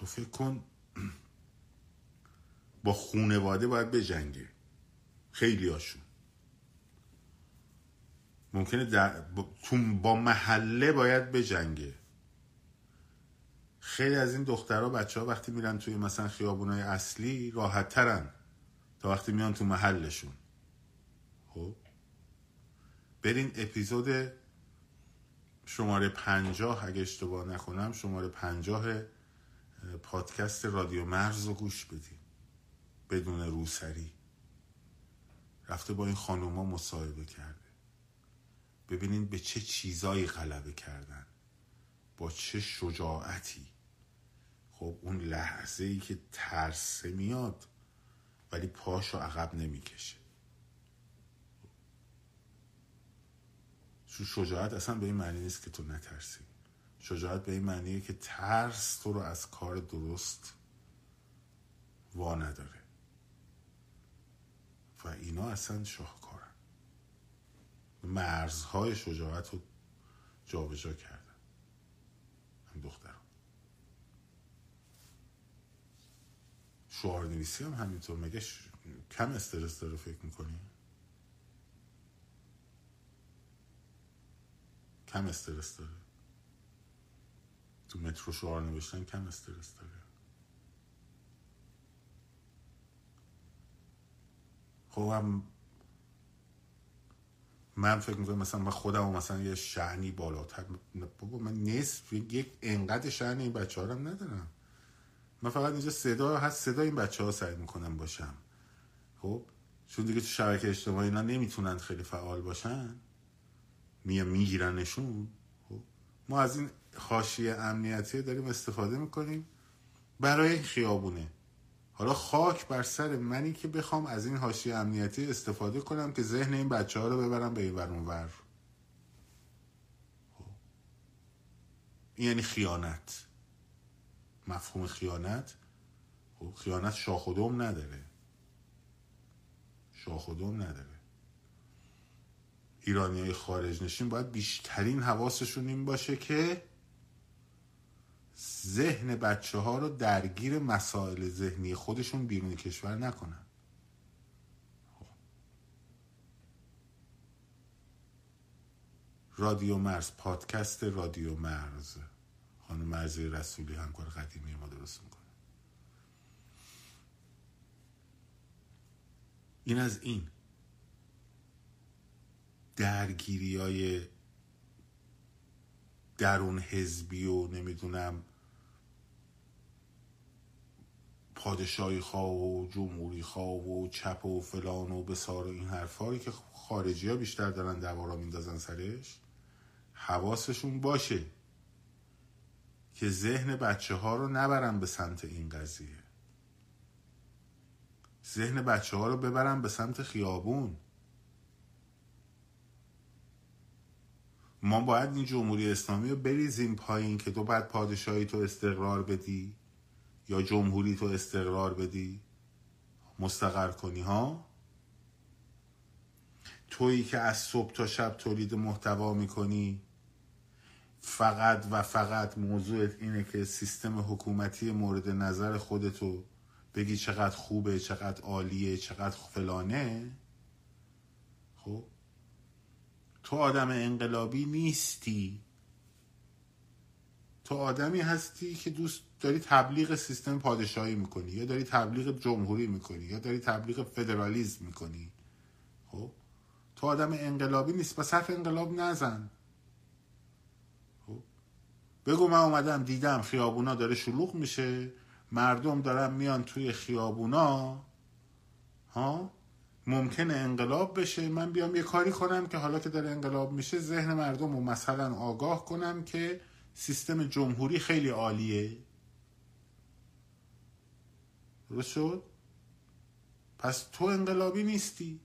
A: تو فکر کن با خونواده باید بجنگه خیلی هاشون. ممکنه در... با محله باید بجنگه خیلی از این دخترها بچه ها وقتی میرن توی مثلا خیابونای اصلی راحت ترن تا وقتی میان تو محلشون. خب؟ برین اپیزود شماره پنجاه اگه اشتباه نکنم شماره پنجاه پادکست رادیو مرز رو گوش بدین بدون روسری. رفته با این خانوما مصاحبه کرده. ببینین به چه چیزایی غلبه کردن. با چه شجاعتی. خب اون لحظه ای که ترسه میاد ولی پاشو عقب نمی‌کشه. شجاعت اصلا به این معنی نیست که تو نترسی. شجاعت به این معنیه که ترس تو رو از کار درست وا نداره. و اینا اصلا شاهکارن. مرزهای شجاعت رو جابجا کردن. هم دختران شعار نویسی هم همینطور. مگه کم استرس داره فکر می‌کنی؟ کم استرس داره. تو مترو شعار نوشتن کم استرس داره. خب هم من فکر می‌کنم مثلا من خودم مثلا یه شعنی بالاتر بابا من نصف یک انقدر شعنی این بچه هم ندارم. من فقط اینجا صدا هست صدا این بچه ها سعی می‌کنم باشم. خب؟ چون دیگه تو شبکه اجتماعی اینا نمی‌تونن خیلی فعال باشن. می‌گیرن میگیرنشون. ما از این خاشی امنیتی داریم استفاده می‌کنیم برای این خیابونه. حالا خاک بر سر منی که بخوام از این حاشیه امنیتی استفاده کنم که ذهن این بچه ها رو ببرم به این ور این یعنی خیانت. مفهوم خیانت؟ خب خیانت شاخ نداره. شاخ نداره. ایرانی های خارج نشین باید بیشترین حواسشون این باشه که ذهن بچه ها رو درگیر مسائل ذهنی خودشون بیرون کشور نکنن. رادیو مرز پادکست رادیو مرز. خانم مرزی رسولی همکار قدیمی ما درست می‌کنه. این از این. درگیری های درون حزبی و نمی‌دونم پادشاهی خواه و جمهوری خواه و چپ و فلان و بسار و این حرفایی که خارجی ها بیشتر دارن دوارا میندازن سرش حواسشون باشه که ذهن بچه ها رو نبرن به سمت این قضیه. ذهن بچه ها رو ببرن به سمت خیابون. ما باید این جمهوری اسلامی رو بریزیم پایین که تو بعد پادشاهی تو استقرار بدی یا جمهوری تو استقرار بدی. مستقر کنی ها؟ تویی که از صبح تا شب تولید محتوا می‌کنی. فقط و فقط موضوعت اینه که سیستم حکومتی مورد نظر خودتو بگی چقدر خوبه چقدر عالیه چقدر فلانه. خب؟ تو آدم انقلابی نیستی. تو آدمی هستی که دوست داری تبلیغ سیستم پادشاهی می‌کنی یا داری تبلیغ جمهوری می‌کنی یا داری تبلیغ فدرالیزم می‌کنی. خب؟ تو آدم انقلابی نیست پس حرف انقلاب نزن. خب؟ بگو من اومدم دیدم خیابونا داره شلوغ میشه مردم دارن میان توی خیابونا. ها؟ ممکنه انقلاب بشه. من بیام یه کاری کنم که حالا که داره انقلاب میشه. ذهن مردم رو مثلا آگاه کنم که سیستم جمهوری خیلی عالیه. درست شد؟ پس تو انقلابی نیستی.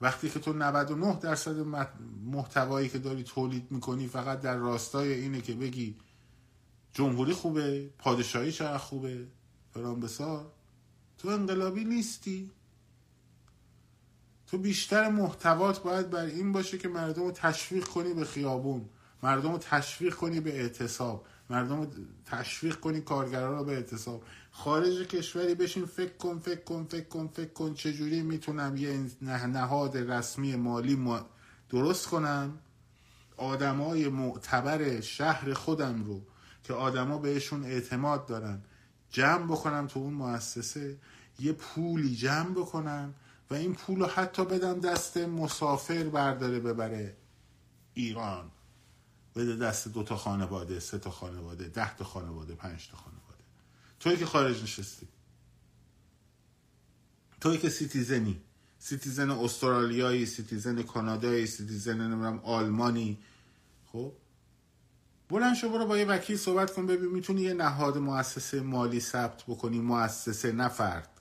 A: وقتی که تو 99 درصد محتوایی که داری تولید می‌کنی فقط در راستای اینه که بگی جمهوری خوبه پادشاهی چقدر خوبه. فران بسار تو انقلابی نیستی. تو بیشتر محتوات باید بر این باشه که مردم رو تشویق کنی به خیابون مردم رو تشویق کنی به اعتصاب مردم رو تشویق کنی کارگران رو به اعتصاب. خارج کشوری بشین فکر کن فکر کن فکر کن فکر کن چجوری می‌تونم یه نهاد رسمی مالی درست کنم؟ آدمای معتبر شهر خودم رو که آدما بهشون اعتماد دارن. جمع بکنم تو اون مؤسسه. یه پولی جمع بکنم و این پول رو حتی بدم دست مسافر برداره ببره ایران. بده دست دو تا خانواده سه تا خانواده ده تا خانواده پنج تا خانواده. توی که خارج نشستی. توی که citizen ی. citizen استرالیایی citizen کانادایی citizen نمی‌دونم آلمانی. خب؟ بلند شو برو با یه وکیل صحبت کن ببین می‌تونی یه نهاد مؤسسه مالی ثبت بکنی. مؤسسه نفرد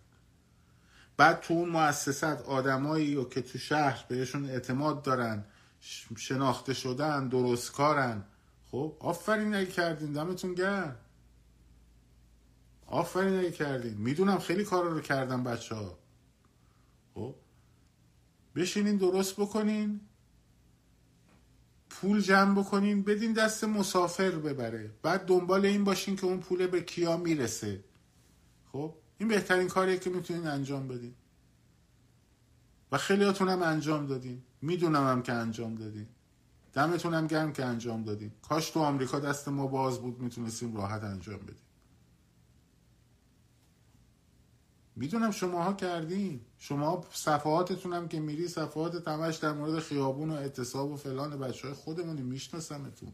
A: بعد تو اون مؤسسات آدمایی و که تو شهر بهشون اعتماد دارن شناخته شدن درست کارن. خب آفرین اگه کردین دمتون گرم. آفرین اگه کردین. می‌دونم خیلی کار رو کردن بچه ها خب بشینین درست بکنین پول جمع بکنین بدین دست مسافر ببره. بعد دنبال این باشین که اون پول به کیا می‌رسه. خب این بهترین کاریه که می‌تونین انجام بدین. و خیلی هم انجام دادین. می‌دونم هم که انجام دادین. دمتون هم گرم که انجام دادین. کاش تو آمریکا دست ما باز بود می‌تونستیم راحت انجام بدیم. می‌دونم شماها کردین. شما صفحاتتون هم که میری صفحات تمش در مورد خیابون و اعتصاب و فلان بچه های خودمونی میشناسمتون.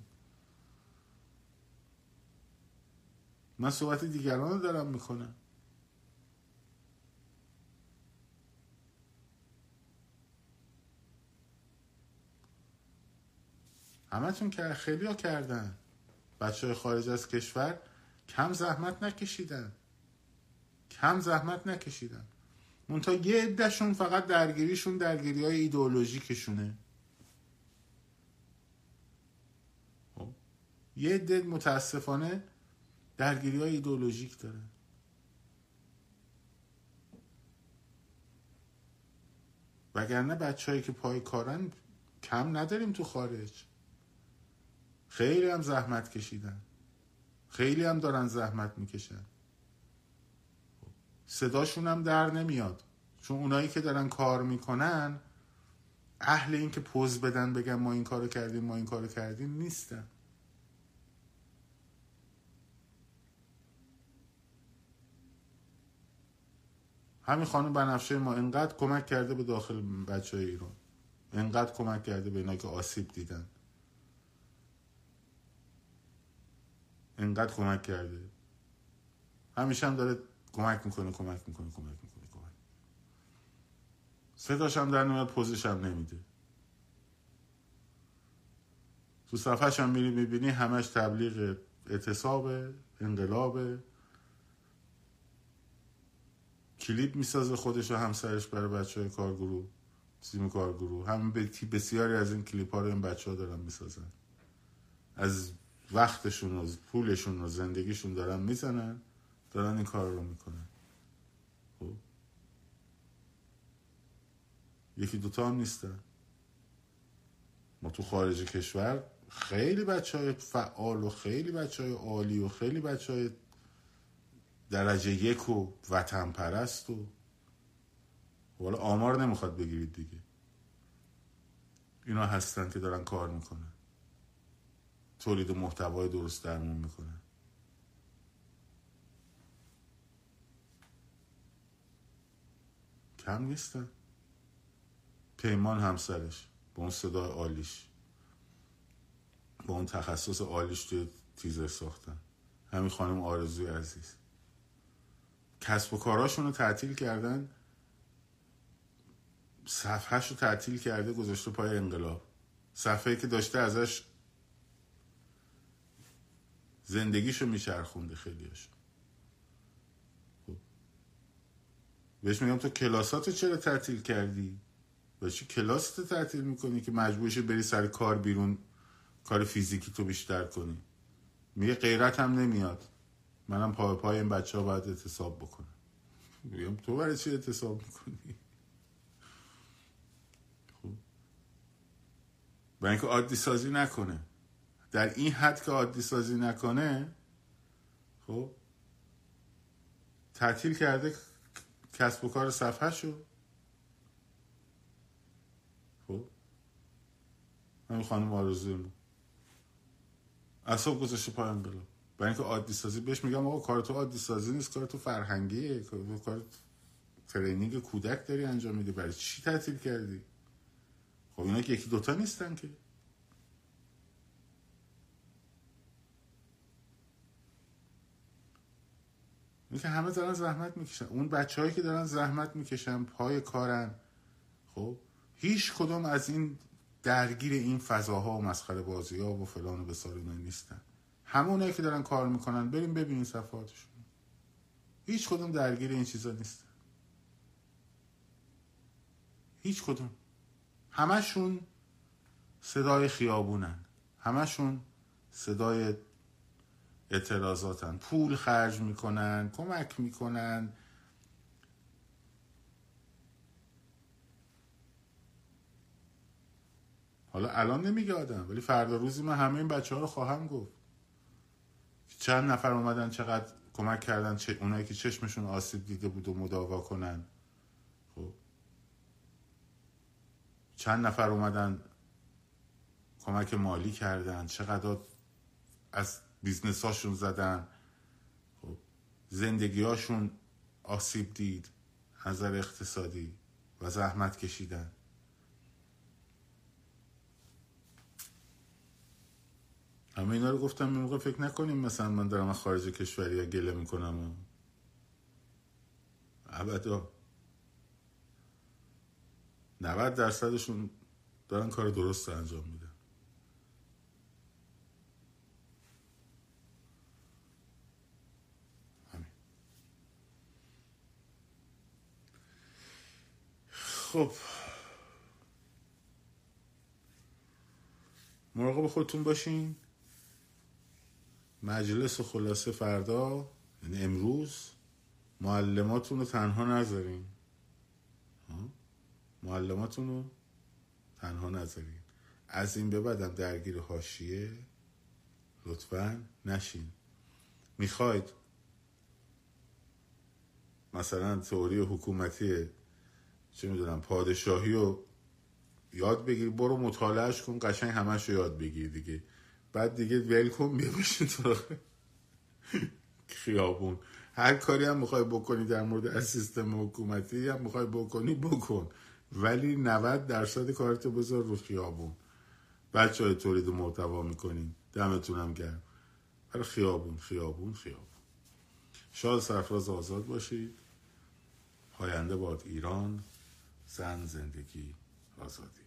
A: من صحبت دیگران رو دارم می‌کنم. همتون که خیلی ها کردن. بچه های خارج از کشور کم زحمت نکشیدن. کم زحمت نکشیدن. منتها یه عدهشون فقط درگیریشون درگیری های ایدئولوژیکشونه یه دل متاسفانه درگیری های ایدولوژیک داره وگرنه بچههایی که پای کارن کم نداریم تو خارج. خیلی هم زحمت کشیدن. خیلی هم دارن زحمت می‌کشن. صداشون هم در نمیاد. چون اونایی که دارن کار می‌کنن اهل این که پوز بدن بگن ما این کارو کردیم ما این کارو کردیم نیستن. همین خانم بنفشه ما انقدر کمک کرده به داخل بچه های ایران. انقدر کمک کرده به اینا که آسیب دیدن. انقدر کمک کرده. همیشه هم داره کمک می‌کنه کمک می‌کنه کمک می‌کنه کمک صداش هم در نمیاد پوزش هم نمیده. تو صفحش هم میری می‌بینی همش تبلیغ اعتصاب انقلاب. کلیپ می‌سازه خودش و همسرش برای بچه های کارگروه سیم کارگروه. هم بسیاری از این کلیپ ها رو این بچه ها دارن می‌سازن. از وقتشون و پولشون و زندگیشون دارن می‌زنن دارن این کار رو می‌کنن. خب؟ یکی دوتا هم نیستن. ما تو خارج کشور خیلی بچه های فعال و خیلی بچه های عالی و خیلی بچه های درجه یک و وطن پرست و حالا آمار نمی‌خواد بگیرید دیگه. اینا هستن که دارن کار می‌کنن. تولید محتوای درست درمون می‌کنن کم نیستن پیمان همسرش با اون صدای عالیش با اون تخصص عالیش توی تیزر ساختن. همین خانم آرزوی عزیز. کسب و کاراشون رو تعطیل کردن. صفحهش رو تعطیل کرده گذاشته پای انقلاب. صفحه که داشته ازش زندگیشو میچرخونده خیلیش خب. بهش میگم تو کلاساتو چرا تعطیل کردی؟ و چی کلاستو تعطیل می‌کنی که مجبورش بری سر کار بیرون کار فیزیکی تو بیشتر کنی؟ میگه غیرت هم نمیاد. منم پای پای این بچه ها باید اعتصاب بکنم. میگم تو برای چی اعتصاب می‌کنی؟ خب. برای اینکه عادی سازی نکنه. در این حد که عادی سازی نکنه خب تعطیل کرده کسب و کار صفحه شو خب همین خانم آرزوی اصاب گذاشته پای انقلاب برای اینکه عادی سازی بهش میگم آقا کار تو عادی سازی نیست کار تو فرهنگیه. کار ترینینگ کودک داری انجام میدی. برای چی تعطیل کردی؟ خب اینا که یکی دوتا نیستن که. این که همه دارن زحمت می‌کشن. اون بچههایی که دارن زحمت می‌کشن پای کارن. خب؟ هیچ کدوم از این درگیر این فضاها و مسخره بازی ها و فلان و بسار اینا نیستن. همونایی که دارن کار می‌کنن بریم ببینین صفحاتشون. هیچ کدوم درگیر این چیزا نیستن. هیچ کدوم همشون صدای خیابونن. همشون صدای اعتراضاتن. پول خرج می‌کنن کمک می‌کنن. حالا الان نمیگه آدم ولی فردا روزی من همه این بچه ها رو خواهم گفت. چند نفر اومدن چقدر کمک کردن چه اونایی که چشمشون آسیب دیده بود و مداوا کنن. خب. چند نفر اومدن کمک مالی کردن. چقدر از business هاشون زدن. خب زندگی هاشون آسیب دید نظر اقتصادی و زحمت کشیدن. همه اینا رو گفتم این موقع فکر نکنیم مثلا من دارم خارج کشوری یا گله می‌کنم ابدا. 90 درصدشون دارن کار درست انجام میدن همین خب. مراقب خودتون باشین. مجلس و خلاصه فردا یعنی امروز معلماتون رو تنها نذارین. معلماتون رو تنها نذارین. از این به بعدم درگیر حاشیه لطفا نشین. می‌خواید مثلا تئوری حکومتی چه می‌دونم پادشاهی رو یاد بگیر برو مطالعهش کن قشنگ همش رو یاد بگیر دیگه. بعد دیگه ول کن تو خیابون. هر کاری هم می‌خوای بکنی در مورد از سیستم حکومتی هم می‌خوای بکنی بکن. ولی 90 درصد کارت بذار رو خیابون. بچه های تولید محتوا می‌کنین. دمتونم گرم. برای خیابون خیابون خیابون. شاد سرفراز آزاد باشید. پاینده باد ایران. زن زندگی آزادی.